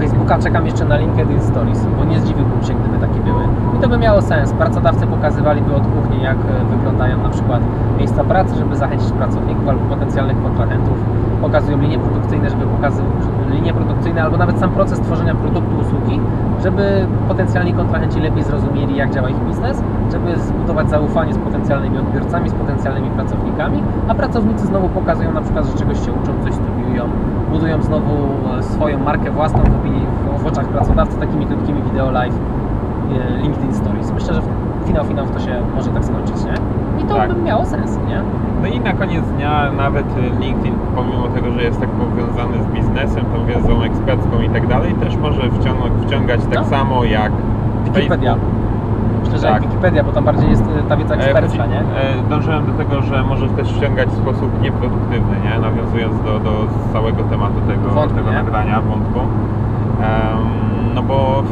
A: Facebooka czekam jeszcze na LinkedIn Stories, bo nie zdziwiłbym się, gdyby takie były. I to by miało sens. Pracodawcy pokazywaliby od kuchni, jak wyglądają na przykład miejsca pracy, żeby zachęcić pracowników albo potencjalnych kontrahentów. Pokazują linie produkcyjne, żeby pokazywać linie produkcyjne albo nawet sam proces tworzenia produktu, usługi, żeby potencjalni kontrahenci lepiej zrozumieli, jak działa ich biznes, żeby zbudować zaufanie z potencjalnymi odbiorcami, z potencjalnymi pracownikami, a pracownicy znowu pokazują na przykład, że czegoś się uczą, coś studiują, budują znowu e, swoją markę własną w, w oczach pracodawcy takimi krótkimi wideo live e, LinkedIn Stories. Myślę, że finał finałów to się może tak skończyć, nie? To
B: Tak.
A: by miało sens, nie?
B: No i na koniec dnia nawet LinkedIn, pomimo tego, że jest tak powiązany z biznesem, tą wiedzą ekspercką i tak dalej, też może wciągnąć, wciągać tak
A: No.
B: samo jak
A: Wikipedia.
B: Facebook.
A: Myślę, że
B: Tak.
A: jak Wikipedia, bo tam bardziej jest e, ta wiedza
B: E,
A: ekspercka,
B: chodzi-
A: nie?
B: e, Dążyłem do tego, że może też ściągać w sposób nieproduktywny, nie? nawiązując do, do całego tematu tego,
A: Wątku,
B: tego
A: nie?
B: nagrania, wątku. Em, no bo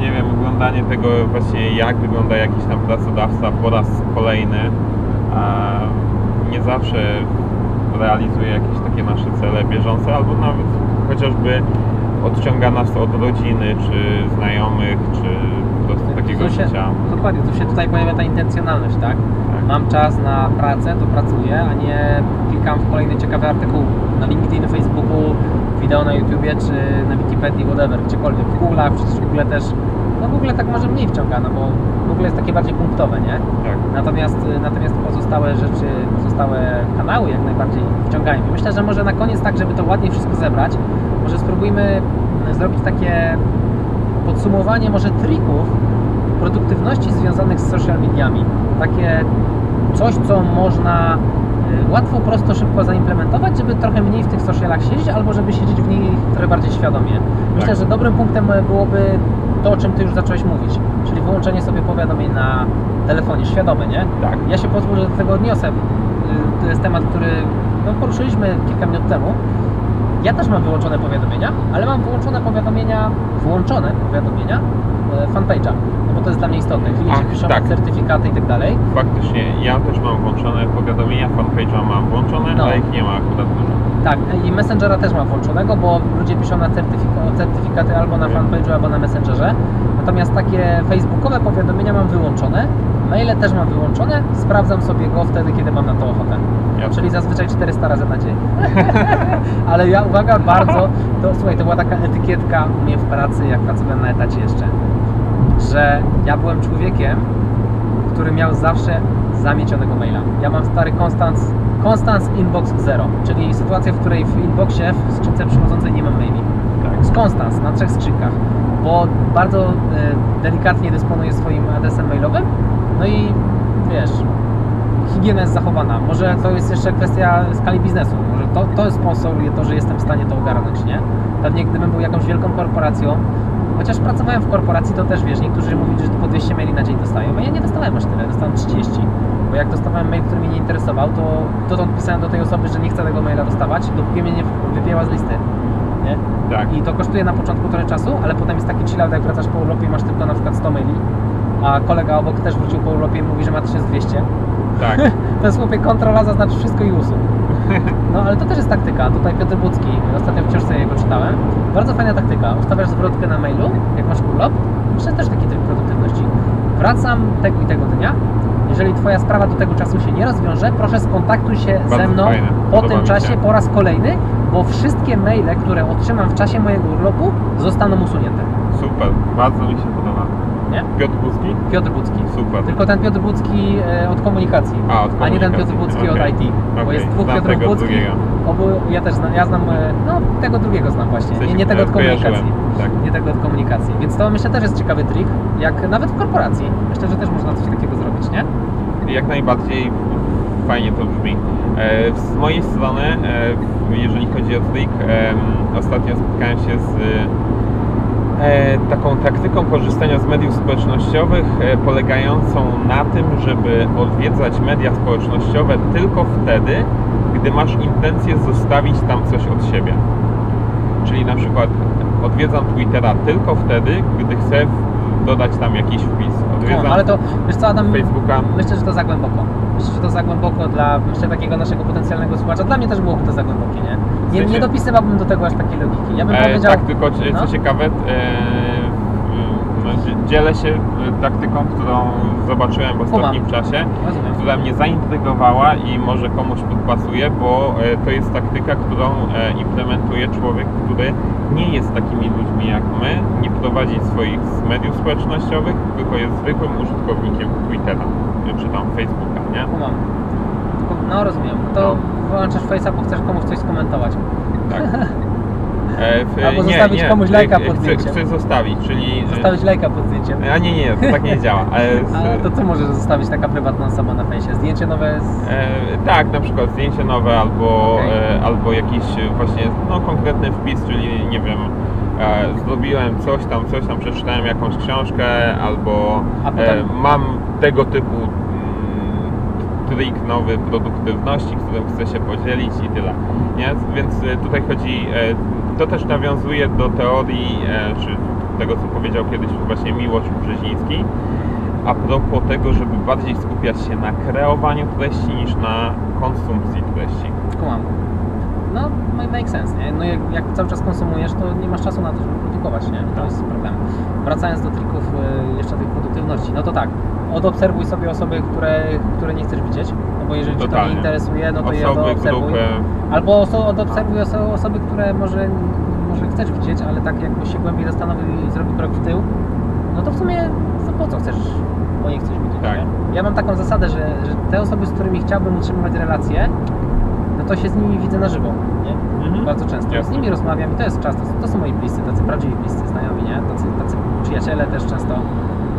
B: nie wiem, oglądanie tego właśnie jak wygląda jakiś tam pracodawca po raz kolejny nie zawsze realizuje jakieś takie nasze cele bieżące, albo nawet chociażby odciąga nas od rodziny, czy znajomych, czy po prostu takiego
A: Tu się,
B: życia.
A: Dokładnie, tu się tutaj pojawia ta intencjonalność, tak?
B: Tak.
A: Mam czas na pracę, to pracuję, a nie klikam w kolejny ciekawy artykuł na LinkedIn, Facebooku, wideo na YouTubie, czy na Wikipedii, whatever, gdziekolwiek. W Google'ach, przecież Google też, no Google tak może mniej wciąga, no bo Google jest takie bardziej punktowe, nie?
B: Tak.
A: Natomiast, natomiast pozostałe rzeczy, pozostałe kanały jak najbardziej wciągają. I myślę, że może na koniec tak, żeby to ładnie wszystko zebrać, może spróbujmy mm, zrobić takie podsumowanie może trików produktywności związanych z social mediami. Takie coś, co można y, łatwo, prosto, szybko zaimplementować, żeby trochę mniej w tych socialach siedzieć, albo żeby siedzieć w nich trochę bardziej świadomie. Myślę,
B: Tak.
A: że dobrym punktem byłoby to, o czym Ty już zacząłeś mówić, czyli wyłączenie sobie powiadomień na telefonie, świadome, nie?
B: Tak.
A: Ja się pozwolę, że do tego odniosę. Y, To jest temat, który no, poruszyliśmy kilka minut temu. Ja też mam wyłączone powiadomienia, ale mam wyłączone powiadomienia, włączone powiadomienia e, fanpage'a, no bo to jest dla mnie istotne. Klienci
B: Ach,
A: piszą
B: tak.
A: certyfikaty i tak dalej.
B: Faktycznie, ja też mam włączone powiadomienia, fanpage'a mam włączone,
A: No.
B: ale ich nie ma akurat dużo.
A: Tak, i Messengera też mam włączonego, bo ludzie piszą na certyfika- certyfikaty albo na fanpage'u, albo na Messengerze. Natomiast takie facebookowe powiadomienia mam wyłączone, maile też mam wyłączone, sprawdzam sobie go wtedy, kiedy mam na to ochotę.
B: Ja
A: Czyli zazwyczaj 400 razy na dzień. Ale ja, uwaga, bardzo, to słuchaj, to była taka etykietka u mnie w pracy, jak pracowałem na etacie jeszcze, że ja byłem człowiekiem, który miał zawsze zamiecionego maila. Ja mam stary Constance, Constance Inbox Zero, czyli sytuacja, w której w inboxie, w skrzynce przychodzącej nie mam maili.
B: tak.
A: Z Constance na trzech skrzynkach, bo bardzo e, delikatnie dysponuję swoim adresem mailowym, no i wiesz, higiena jest zachowana. Może to jest jeszcze kwestia skali biznesu. Może to, to sponsoruje to, że jestem w stanie to ogarnąć, nie? Pewnie gdybym był jakąś wielką korporacją, chociaż pracowałem w korporacji, to też wiesz, niektórzy mówili, że po 200 maili na dzień dostają, a ja nie dostałem aż tyle, dostałem 30. Bo jak dostawałem mail, który mnie nie interesował, to dotąd pisałem do tej osoby, że nie chcę tego maila dostawać, dopóki mnie nie wypięła z listy. Nie?
B: Tak.
A: I to kosztuje na początku trochę czasu, ale potem jest taki chillout, jak wracasz po urlopie i masz tylko na przykład 100 maili, a kolega obok też wrócił po urlopie i mówi, że ma 1200.
B: Tak.
A: To jest chłopie kontrola, zaznacz wszystko i usuń. No ale to też jest taktyka. Tutaj Piotr Budzki, ostatnio w książce jego czytałem. Bardzo fajna taktyka. Ustawiasz zwrotkę na mailu, jak masz urlop. Myślę, też taki tryb produktywności. Wracam tego i tego dnia. Jeżeli Twoja sprawa do tego czasu się nie rozwiąże, proszę skontaktuj się
B: Bardzo
A: ze mną
B: fajne.
A: po
B: Podoba
A: tym
B: mi
A: czasie po raz kolejny, bo wszystkie maile, które otrzymam w czasie mojego urlopu, zostaną usunięte.
B: Super, bardzo mi się podoba.
A: Nie?
B: Piotr Buski?
A: Piotr Budzki.
B: Super.
A: Tylko ten Piotr Budzki e, od komunikacji,
B: A, od
A: a nie ten
B: komunikacji.
A: Piotr Budzki
B: Okej.
A: od IT. Bo
B: Okej,
A: jest dwóch
B: znam
A: Piotrów Budzkich. Obu, ja też znam, ja znam, e, no tego drugiego znam właśnie,
B: W sensie,
A: nie, nie tego od
B: e, kojarzyłem.
A: komunikacji.
B: Tak.
A: Nie tego od komunikacji. Więc to myślę też jest ciekawy trik, jak nawet w korporacji. Myślę, że też można coś takiego zrobić, nie?
B: Jak najbardziej fajnie to brzmi. Z mojej strony, jeżeli chodzi o trik, ostatnio spotkałem się z taką taktyką korzystania z mediów społecznościowych e, polegającą na tym, żeby odwiedzać media społecznościowe tylko wtedy, gdy masz intencję zostawić tam coś od siebie. Czyli na przykład odwiedzam Twittera tylko wtedy, gdy chcę dodać tam jakiś wpis. Odwiedzam
A: No, ale to, wiesz co Adam,
B: Facebooka.
A: myślę, że to za głęboko. Myślę, że to za głęboko dla, myślę, takiego naszego potencjalnego słuchacza. Dla mnie też byłoby to za głębokie, nie? Nie,
B: sensie-
A: nie dopisywałbym do tego aż takiej logiki. Ja bym
B: E,
A: powiedział...
B: tak, tylko c- co
A: no.
B: ciekawe, e, no, dzie- dzielę się e, taktyką, którą zobaczyłem w ostatnim czasie,
A: Rozumiem.
B: która mnie zaintrygowała i może komuś podpasuje, bo e, to jest taktyka, którą e, implementuje człowiek, który nie jest takimi ludźmi jak my, nie prowadzi swoich z mediów społecznościowych, tylko jest zwykłym użytkownikiem Twittera e, czy tam Facebooka, nie?
A: Tylko, no rozumiem. To
B: No.
A: wyłączasz Face'a, bo chcesz komuś coś skomentować.
B: Tak. E, w-
A: Albo
B: nie,
A: zostawić
B: nie,
A: komuś lajka
B: e,
A: pod zdjęciem.
B: chcę zostawić, czyli... e,
A: Zostawić lajka pod zdjęciem.
B: A nie, nie, to tak nie działa. Ale z,
A: A to co możesz zostawić taka prywatna osoba na fejsie? Zdjęcie nowe z...
B: e, tak, na przykład zdjęcie nowe albo,
A: Okej.
B: e, albo jakiś właśnie no, konkretny wpis, czyli nie wiem, e, zrobiłem coś tam, coś tam, przeczytałem jakąś książkę albo
A: potem-
B: mam tego typu mm, trik nowy produktywności, którym chcę się podzielić i tyle. Nie? Więc tutaj chodzi, to też nawiązuje do teorii, e, czy tego co powiedział kiedyś właśnie Miłosz Brzeziński, a propos tego, żeby bardziej skupiać się na kreowaniu treści niż na konsumpcji treści.
A: Kumam. No, ma- make sense, nie? No jak, jak cały czas konsumujesz, to nie masz czasu na to, żeby produkować, nie? To jest problem. Wracając do trików y, jeszcze tej produktywności, no to tak, odobserwuj sobie osoby, które, które nie chcesz widzieć, bo jeżeli Cię to interesuje, no to
B: Osoby,
A: odobserwuj.
B: grupy,
A: Albo oso- odobserwuj oso- osoby, które może, może chcesz widzieć, ale tak jakbyś się głębiej zastanowił i zrobił krok w tył, no to w sumie to po co chcesz po nich coś widzieć,
B: Tak.
A: Ja mam taką zasadę, że, że te osoby, z którymi chciałbym utrzymywać relacje, no to się z nimi widzę na żywo, nie?
B: Mhm.
A: Bardzo często.
B: Jasne.
A: Z nimi rozmawiam i to jest często. To są moi bliscy, tacy prawdziwi bliscy znajomi, nie? Tacy, tacy przyjaciele też często.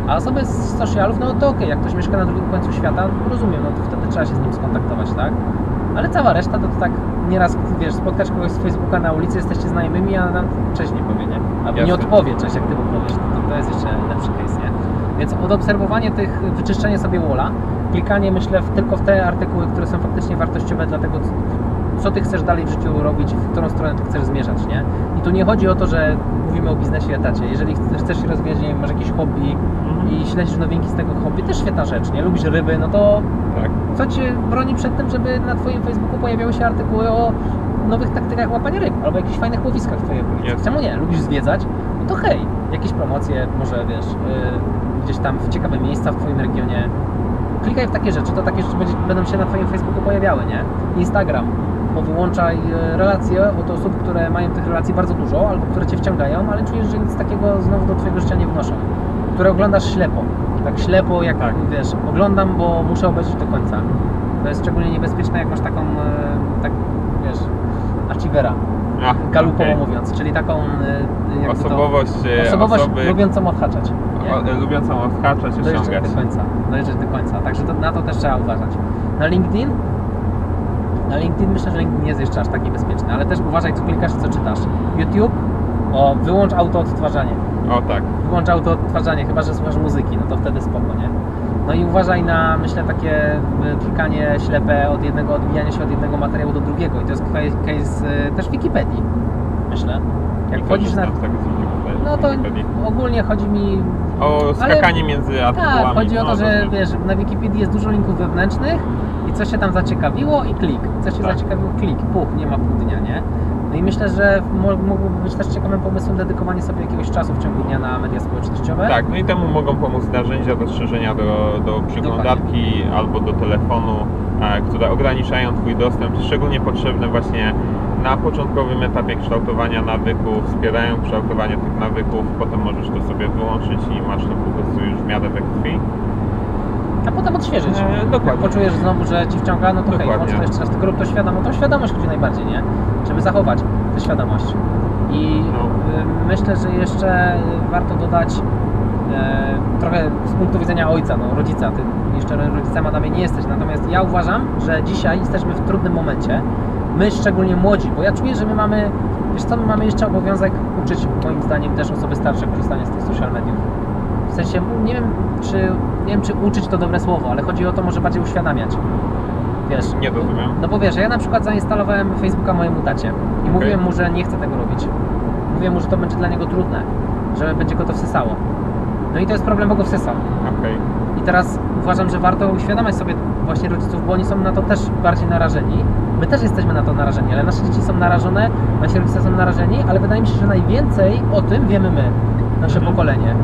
A: A osoby z socialów, no to okej, jak ktoś mieszka na drugim końcu świata, no rozumiem, no to wtedy trzeba się z nim skontaktować, tak? Ale cała reszta to, to tak nieraz, wiesz, spotkasz kogoś z Facebooka na ulicy, jesteście znajomymi, a nam cześć nie powie, nie? Albo nie odpowie cześć, jak ty mu powiesz, to, to jest jeszcze lepszy case, nie? Więc odobserwowanie tych, wyczyszczenie sobie walla, klikanie myślę w, tylko w te artykuły, które są faktycznie wartościowe dla tego, co- ty chcesz dalej w życiu robić, w którą stronę ty chcesz zmierzać, nie? I tu nie chodzi o to, że mówimy o biznesie i etacie. Jeżeli chcesz, się rozwijać, nie wiem, masz jakieś hobby
B: Mhm.
A: i śledzisz nowinki z tego hobby, też świetna rzecz, nie? Lubisz ryby, no to
B: Tak.
A: co cię broni przed tym, żeby na twoim Facebooku pojawiały się artykuły o nowych taktykach łapania ryb albo jakichś fajnych łowiskach w twojej okolicy?
B: Jasne.
A: Czemu nie? Lubisz zwiedzać? No to hej, jakieś promocje, może wiesz, yy, gdzieś tam w ciekawe miejsca w twoim regionie. Klikaj w takie rzeczy, to takie rzeczy będzie, będą się na twoim Facebooku pojawiały, nie? Instagram. Powyłączaj e, relacje od osób, które mają tych relacji bardzo dużo, albo które cię wciągają, ale czujesz, że nic takiego znowu do twojego życia nie wnoszą. Które oglądasz ślepo. Tak ślepo, jak
B: Tak.
A: wiesz, oglądam, bo muszę obejrzeć do końca. To jest szczególnie niebezpieczne, jak masz taką, e, tak wiesz, achievera,
B: A,
A: galupowo
B: okej.
A: mówiąc, czyli taką e, jakby to-
B: Osobowość,
A: osobowość
B: osoby
A: lubiącą odhaczać. Nie?
B: o, lubiącą odhaczać,
A: Dojeżdżać
B: osiągać.
A: do końca. Dojeżdżać do końca. Także to, na to też trzeba uważać. Na LinkedIn Na LinkedIn myślę, że LinkedIn nie jest jeszcze aż tak niebezpieczny, ale też uważaj co klikasz i co czytasz. YouTube, o, wyłącz auto-odtwarzanie.
B: O tak.
A: Wyłącz auto-odtwarzanie, chyba że słuchasz muzyki, no to wtedy spoko, nie? No i uważaj na, myślę, takie y, klikanie ślepe od jednego, odbijanie się od jednego materiału do drugiego i to jest case, y, też Wikipedii, myślę. Jak
B: I
A: wchodzisz na...
B: Wikipedii-
A: No to ogólnie chodzi mi
B: O skakanie między artykułami.
A: tak, chodzi o
B: no,
A: to, że
B: dobrze.
A: wiesz, na Wikipedii jest dużo linków wewnętrznych i co się tam zaciekawiło i klik. Co się
B: Tak.
A: zaciekawiło, klik, puch, nie ma pół dnia, nie? No i myślę, że mógłby być też ciekawym pomysłem dedykowanie sobie jakiegoś czasu w ciągu dnia na media społecznościowe.
B: Tak, no i temu mogą pomóc narzędzia do strzeżenia do, do przeglądarki albo do telefonu, e, które ograniczają Twój dostęp, szczególnie potrzebne właśnie na początkowym etapie kształtowania nawyków, wspierają kształtowanie tych nawyków, potem możesz to sobie wyłączyć i masz to po prostu już w miarę we krwi.
A: A potem odświeżyć.
B: E,
A: Jak
B: dokładnie.
A: poczujesz znowu, że ci wciąga, no to hej,
B: Dokładnie.
A: włącz to jeszcze raz, tylko rób to świadomo. Tą świadomość chodzi najbardziej, nie? Żeby zachować tę świadomość. I
B: No.
A: y, myślę, że jeszcze y, warto dodać e, trochę z punktu widzenia ojca, no, rodzica. Ty jeszcze rodzicem Adamie nie jesteś, natomiast ja uważam, że dzisiaj jesteśmy w trudnym momencie. My szczególnie młodzi, bo ja czuję, że my mamy, wiesz co, my mamy jeszcze obowiązek uczyć moim zdaniem też osoby starsze korzystania z tych social mediów. Sensie, nie wiem, czy, nie wiem, czy uczyć to dobre słowo, ale chodzi o to może bardziej uświadamiać. Wiesz,
B: Nie rozumiem.
A: no bo wiesz, ja na przykład zainstalowałem Facebooka mojemu tacie i mówiłem mu, że nie chcę tego robić. Mówiłem mu, że to będzie dla niego trudne, że będzie go to wsysało. No i to jest problem, bo go wsysał.
B: Okej.
A: I teraz uważam, że warto uświadamiać sobie właśnie rodziców, bo oni są na to też bardziej narażeni. My też jesteśmy na to narażeni, ale nasze dzieci są narażone, nasi rodzice są narażeni, ale wydaje mi się, że najwięcej o tym wiemy my, nasze
B: Mhm.
A: pokolenie.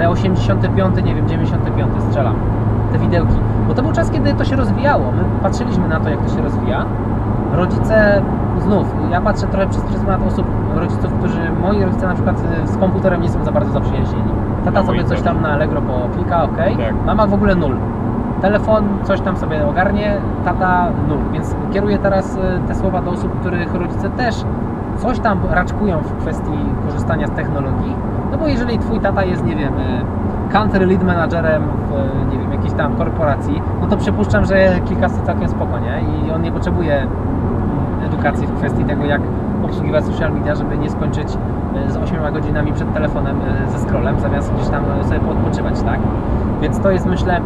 A: Te 85, nie wiem, 95 strzelam, te widełki. Bo to był czas, kiedy to się rozwijało. My patrzyliśmy na to, jak to się rozwija. Rodzice, znów, ja patrzę trochę przez pryzmat osób, rodziców, którzy, moi rodzice na przykład y, z komputerem nie są za bardzo zaprzyjaźnieni. Tata
B: No,
A: sobie coś tam na Allegro poklika, ok.
B: Tak.
A: Mama w ogóle nul. Telefon, coś tam sobie ogarnie, tata nul. Więc kieruję teraz y, te słowa do osób, których rodzice też coś tam raczkują w kwestii korzystania z technologii. No bo jeżeli twój tata jest, nie wiem, y, country lead managerem w, y, nie wiem, jakiejś tam korporacji, no to przypuszczam, że kilkaset całkiem spoko, nie? I on nie potrzebuje mm, edukacji w kwestii tego, jak obsługiwać social media, żeby nie skończyć y, z 8 godzinami przed telefonem ze scrollem, zamiast gdzieś tam sobie poodpoczywać, tak? Więc to jest, myślę, e,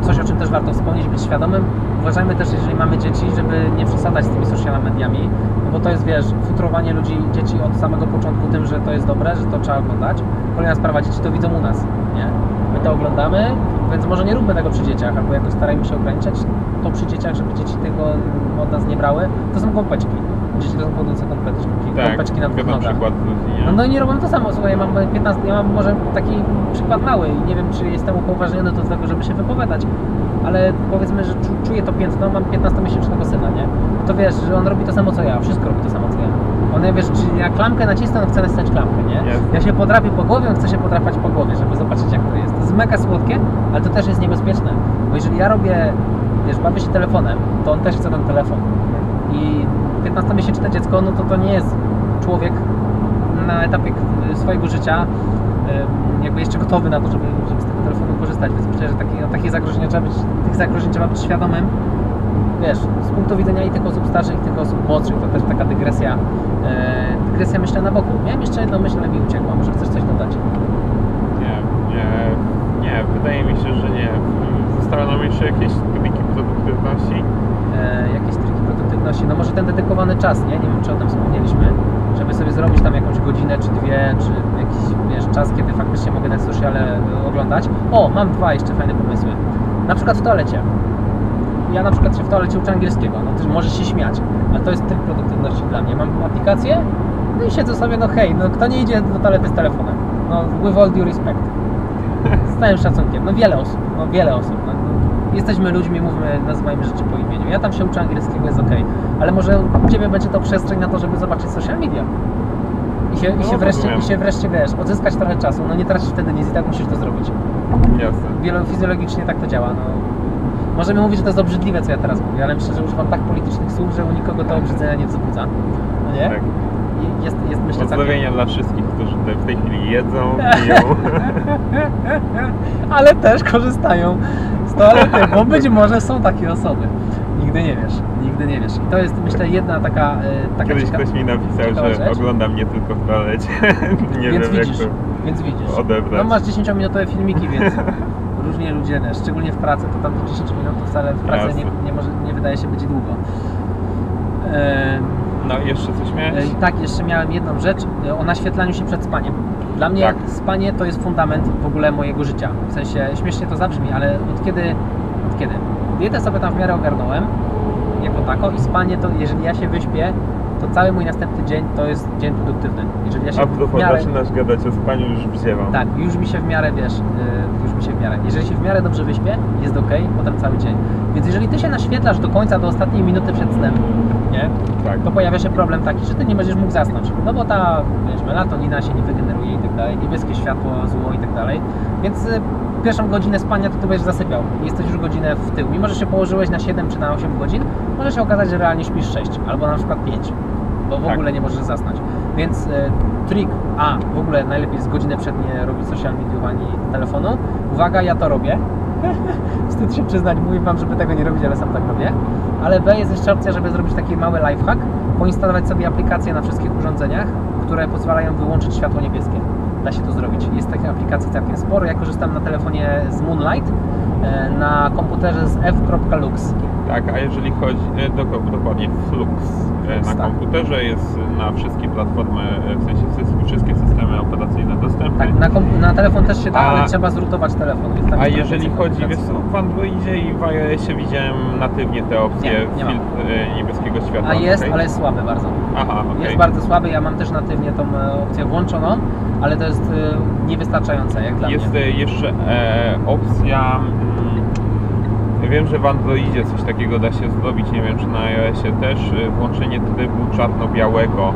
A: coś, o czym też warto wspomnieć, być świadomym. Uważajmy też, jeżeli mamy dzieci, żeby nie przesadzać z tymi social mediami, no bo to jest, wiesz, futrowanie ludzi, dzieci od samego początku tym, że to jest dobre, że to trzeba oglądać. Kolejna sprawa, dzieci to widzą u nas, nie? My to oglądamy, więc może nie róbmy tego przy dzieciach, albo jakoś starajmy się ograniczać to przy dzieciach, żeby dzieci tego od nas nie brały. To są gąbeczki. Są płodzące gąbeczki,
B: Tak,
A: gąbeczki na dwóch nogach.
B: przykład?
A: No, no i nie robią to samo. Słuchaj, ja mam 15, ja mam może taki przykład mały i nie wiem, czy jestem upoważniony do tego, żeby się wypowiadać, ale powiedzmy, że czu- czuję to piętno, mam 15-miesięcznego syna, nie? To wiesz, że on robi to samo co ja, wszystko robi to samo co ja. On, wiesz, czy ja klamkę nacisnę, on chce nacisnąć klamkę, nie?
B: Jest.
A: Ja się podrapię po głowie, on chce się podrapać po głowie, żeby zobaczyć jak to jest. To jest mega słodkie, ale to też jest niebezpieczne, bo jeżeli ja robię, wiesz, bawię się telefonem, to on też chce ten telefon. I 15-miesięczne dziecko, no to to nie jest człowiek na etapie swojego życia jakby jeszcze gotowy na to, żeby, żeby z tego telefonu korzystać, więc myślę, że takie, takie zagrożenia trzeba być, tych zagrożeń trzeba być świadomym. Wiesz, z punktu widzenia i tych osób starszych, i tych osób młodszych, to też taka dygresja, e, dygresja myślę na boku. Miałem jeszcze jedną myśl, ale mi uciekła, może chcesz coś dodać?
B: Nie, nie, nie, wydaje mi się, że nie. Nam jeszcze jakieś triki produktywności.
A: e, jakieś triki produktywności. No może ten dedykowany czas, nie? Nie wiem, czy o tym wspomnieliśmy, żeby sobie zrobić tam jakąś godzinę, czy dwie, czy jakiś, wiesz, czas, kiedy faktycznie mogę te sociale e, oglądać. O, mam dwa jeszcze fajne pomysły. Na przykład w toalecie. Ja na przykład się w toalecie uczę angielskiego, no to możesz się śmiać, ale to jest tryb produktywności dla mnie. Mam aplikację, no i siedzę sobie, no hej, no kto nie idzie do toalety z telefonem? No with all due respect. Z całym szacunkiem. No wiele osób, no wiele osób. No, no, jesteśmy ludźmi, mówmy, nazywajmy rzeczy po imieniu. Ja tam się uczę angielskiego, jest ok. Ale może u Ciebie będzie to przestrzeń na to, żeby zobaczyć social media. I się, i
B: No,
A: się, wreszcie. I się wreszcie, wiesz, odzyskać trochę czasu. No nie tracisz wtedy nic i tak musisz to zrobić.
B: Jasne.
A: Biolofizjologicznie tak to działa. No. Możemy mówić, że to jest obrzydliwe, co ja teraz mówię, ale myślę, że używam tak politycznych słów, że u nikogo to obrzydzenia nie wzbudza. No nie?
B: Tak.
A: I Jest, jest myślę.
B: Pozdrowienia dla wszystkich, którzy w tej chwili jedzą, piją.
A: ale też korzystają toalety, bo być może są takie osoby. Nigdy nie wiesz, nigdy nie wiesz. I to jest myślę jedna taka, e, taka
B: Kiedyś
A: cieka-
B: ktoś mi napisał, że
A: rzecz.
B: ogląda mnie tylko w toalecie. nie
A: więc
B: wiem
A: widzisz,
B: jak to
A: więc widzisz.
B: odebrać.
A: No masz 10-minutowe filmiki, więc różnie ludzie, wiesz, szczególnie w pracy, to tam 10 minut to wcale w pracy nie,
B: Jasne.
A: nie, może, nie wydaje się być długo. Em,
B: No i jeszcze coś miałeś?
A: E, Tak, jeszcze miałem jedną rzecz e, o naświetlaniu się przed spaniem. Dla mnie
B: Tak.
A: spanie to jest fundament w ogóle mojego życia. W sensie śmiesznie to zabrzmi, ale od kiedy, od kiedy? Dietę sobie tam w miarę ogarnąłem jako tako i spanie to jeżeli ja się wyśpię, to cały mój następny dzień to jest dzień produktywny. Jeżeli ja się
B: A
A: w
B: propos,
A: miarę,
B: zaczynasz gadać o spaniu, już wzięłam.
A: tak, już mi się w miarę, wiesz, y, już mi się w miarę. Jeżeli się w miarę dobrze wyśpię, jest ok, potem cały dzień. Więc jeżeli ty się naświetlasz do końca, do ostatniej minuty przed snem, nie?
B: Tak.
A: to pojawia się problem taki, że ty nie będziesz mógł zasnąć. No bo ta, wiesz, melatonina się nie wygeneruje i tak dalej, niebieskie światło, zło i tak dalej. Więc y, pierwszą godzinę spania to ty będziesz zasypiał. Jesteś już godzinę w tył. Mimo, że się położyłeś na 7 czy na 8 godzin, może się okazać, że realnie śpisz 6 albo na przykład 5, bo w
B: Tak.
A: ogóle nie możesz zasnąć. Więc y, trik A, w ogóle najlepiej z godzinę przed nie robić social media ani telefonu. Uwaga, ja to robię. Wstyd się przyznać, mówię wam, żeby tego nie robić, ale sam tak robię. Ale B jest jeszcze opcja, żeby zrobić taki mały lifehack, poinstalować sobie aplikacje na wszystkich urządzeniach, które pozwalają wyłączyć światło niebieskie. Da się to zrobić. Jest takich aplikacji całkiem sporo. Ja korzystam na telefonie z Moonlight, e, na komputerze z f.lux.
B: Tak, a jeżeli chodzi, e, dok- dokładnie Flux, e, na
A: tak.
B: komputerze jest na wszystkie platformy, e, w sensie wszystkie- systemy operacyjne dostępne.
A: Tak, na, na telefon też się da, ale trzeba zrutować telefon. Jest
B: A
A: jest
B: jeżeli chodzi, wiesz co, w Androidzie i w iOSie widziałem natywnie te opcje
A: Nie, nie
B: filtr niebieskiego światła.
A: A jest,
B: okej?
A: ale jest słaby bardzo.
B: Aha, okej.
A: Jest bardzo słaby, ja mam też natywnie tą opcję włączoną, ale to jest niewystarczające jak dla
B: Jest
A: mnie.
B: e, jeszcze e, opcja. Wiem, że w Androidzie coś takiego da się zrobić, nie wiem czy na iOSie też. e, Włączenie trybu czarno-białego.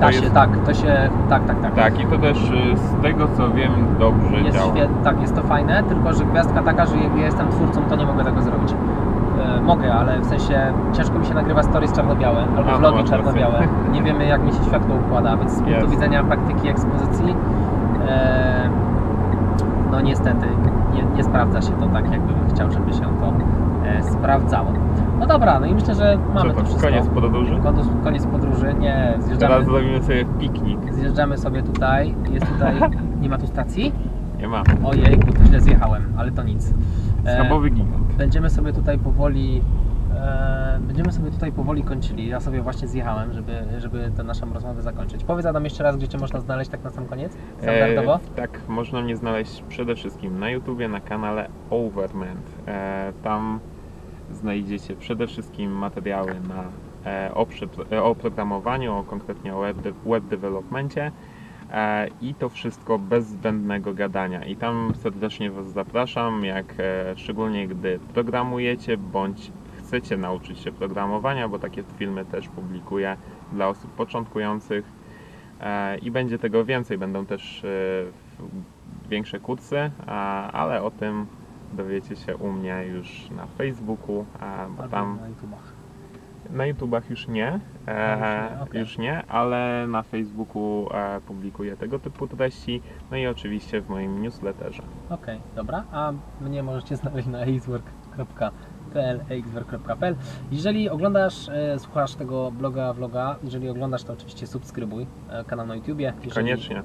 A: Da się,
B: jest,
A: tak, to się, tak, tak, tak.
B: Tak, i to też e, z tego co wiem dobrze
A: Jest
B: działa.
A: świe- tak, jest to fajne, tylko że gwiazdka taka, że jak ja jestem twórcą, to nie mogę tego zrobić. E, mogę, ale w sensie ciężko mi się nagrywa stories czarno-białe albo
B: A, no,
A: vlogi
B: rację.
A: czarno-białe. Nie wiemy jak mi się światło układa, więc z punktu
B: Jest.
A: widzenia praktyki ekspozycji e, no niestety nie, nie sprawdza się to tak, jakbym chciał, żeby się to e, sprawdzało. No dobra, no i myślę, że mamy
B: Co
A: to
B: to,
A: wszystko.
B: koniec podróży?
A: Koniec, koniec podróży, nie,
B: Teraz
A: zjeżdżamy,
B: zrobimy sobie piknik.
A: zjeżdżamy sobie tutaj, jest tutaj, nie ma tu stacji?
B: Nie ma.
A: Ojej, to źle zjechałem, ale to nic. E,
B: Schabowy gigant.
A: będziemy sobie tutaj powoli e, będziemy sobie tutaj powoli kończyli. Ja sobie właśnie zjechałem, żeby, żeby tę naszą rozmowę zakończyć. Powiedz Adam jeszcze raz, gdzie Cię można znaleźć tak na sam koniec? Standardowo?
B: E, tak, można mnie znaleźć przede wszystkim na YouTubie, na kanale Overment. E, tam znajdziecie przede wszystkim materiały na, e, o, e, o programowaniu, o, konkretnie o web, de, web e, i to wszystko bez zbędnego gadania. I tam serdecznie Was zapraszam, jak e, szczególnie gdy programujecie bądź chcecie nauczyć się programowania, bo takie filmy też publikuję dla osób początkujących. E, i będzie tego więcej. Będą też e, większe kursy, a- ale o tym dowiecie się u mnie już na Facebooku, bo tam
A: na YouTubach.
B: na YouTubach już nie, e,
A: A, już nie, okej.
B: już nie, ale na Facebooku e, publikuję tego typu treści, no i oczywiście w moim newsletterze.
A: Okej, dobra. A mnie możecie znaleźć na axwork.pl Jeżeli oglądasz, e, słuchasz tego bloga, vloga, jeżeli oglądasz, to oczywiście subskrybuj e, kanał na YouTubie. Jeżeli,
B: Koniecznie.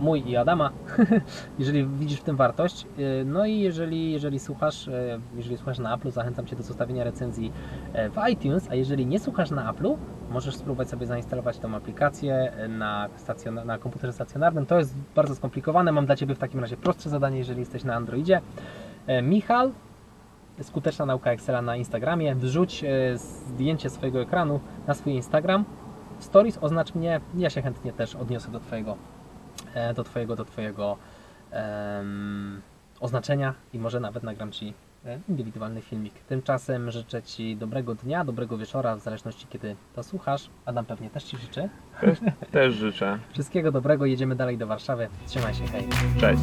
A: mój i Adama, jeżeli widzisz w tym wartość. Yy, No i jeżeli, jeżeli słuchasz, jeżeli słuchasz na Apple, zachęcam Cię do zostawienia recenzji e, w iTunes, a jeżeli nie słuchasz na Apple, możesz spróbować sobie zainstalować tą aplikację e, na, stacjon- na komputerze stacjonarnym. To jest bardzo skomplikowane. Mam dla Ciebie w takim razie prostsze zadanie, jeżeli jesteś na Androidzie. E, Michal, skuteczna nauka Excela na Instagramie. Wrzuć e, zdjęcie swojego ekranu na swój Instagram. W Stories oznacz mnie, ja się chętnie też odniosę do Twojego e, do Twojego, do twojego em, oznaczenia i może nawet nagram Ci e, indywidualny filmik. Tymczasem życzę Ci dobrego dnia, dobrego wieczora, w zależności kiedy to słuchasz. Adam pewnie też Ci życzy.
B: Też, też życzę.
A: Wszystkiego dobrego, jedziemy dalej do Warszawy. Trzymaj się, hej.
B: Cześć.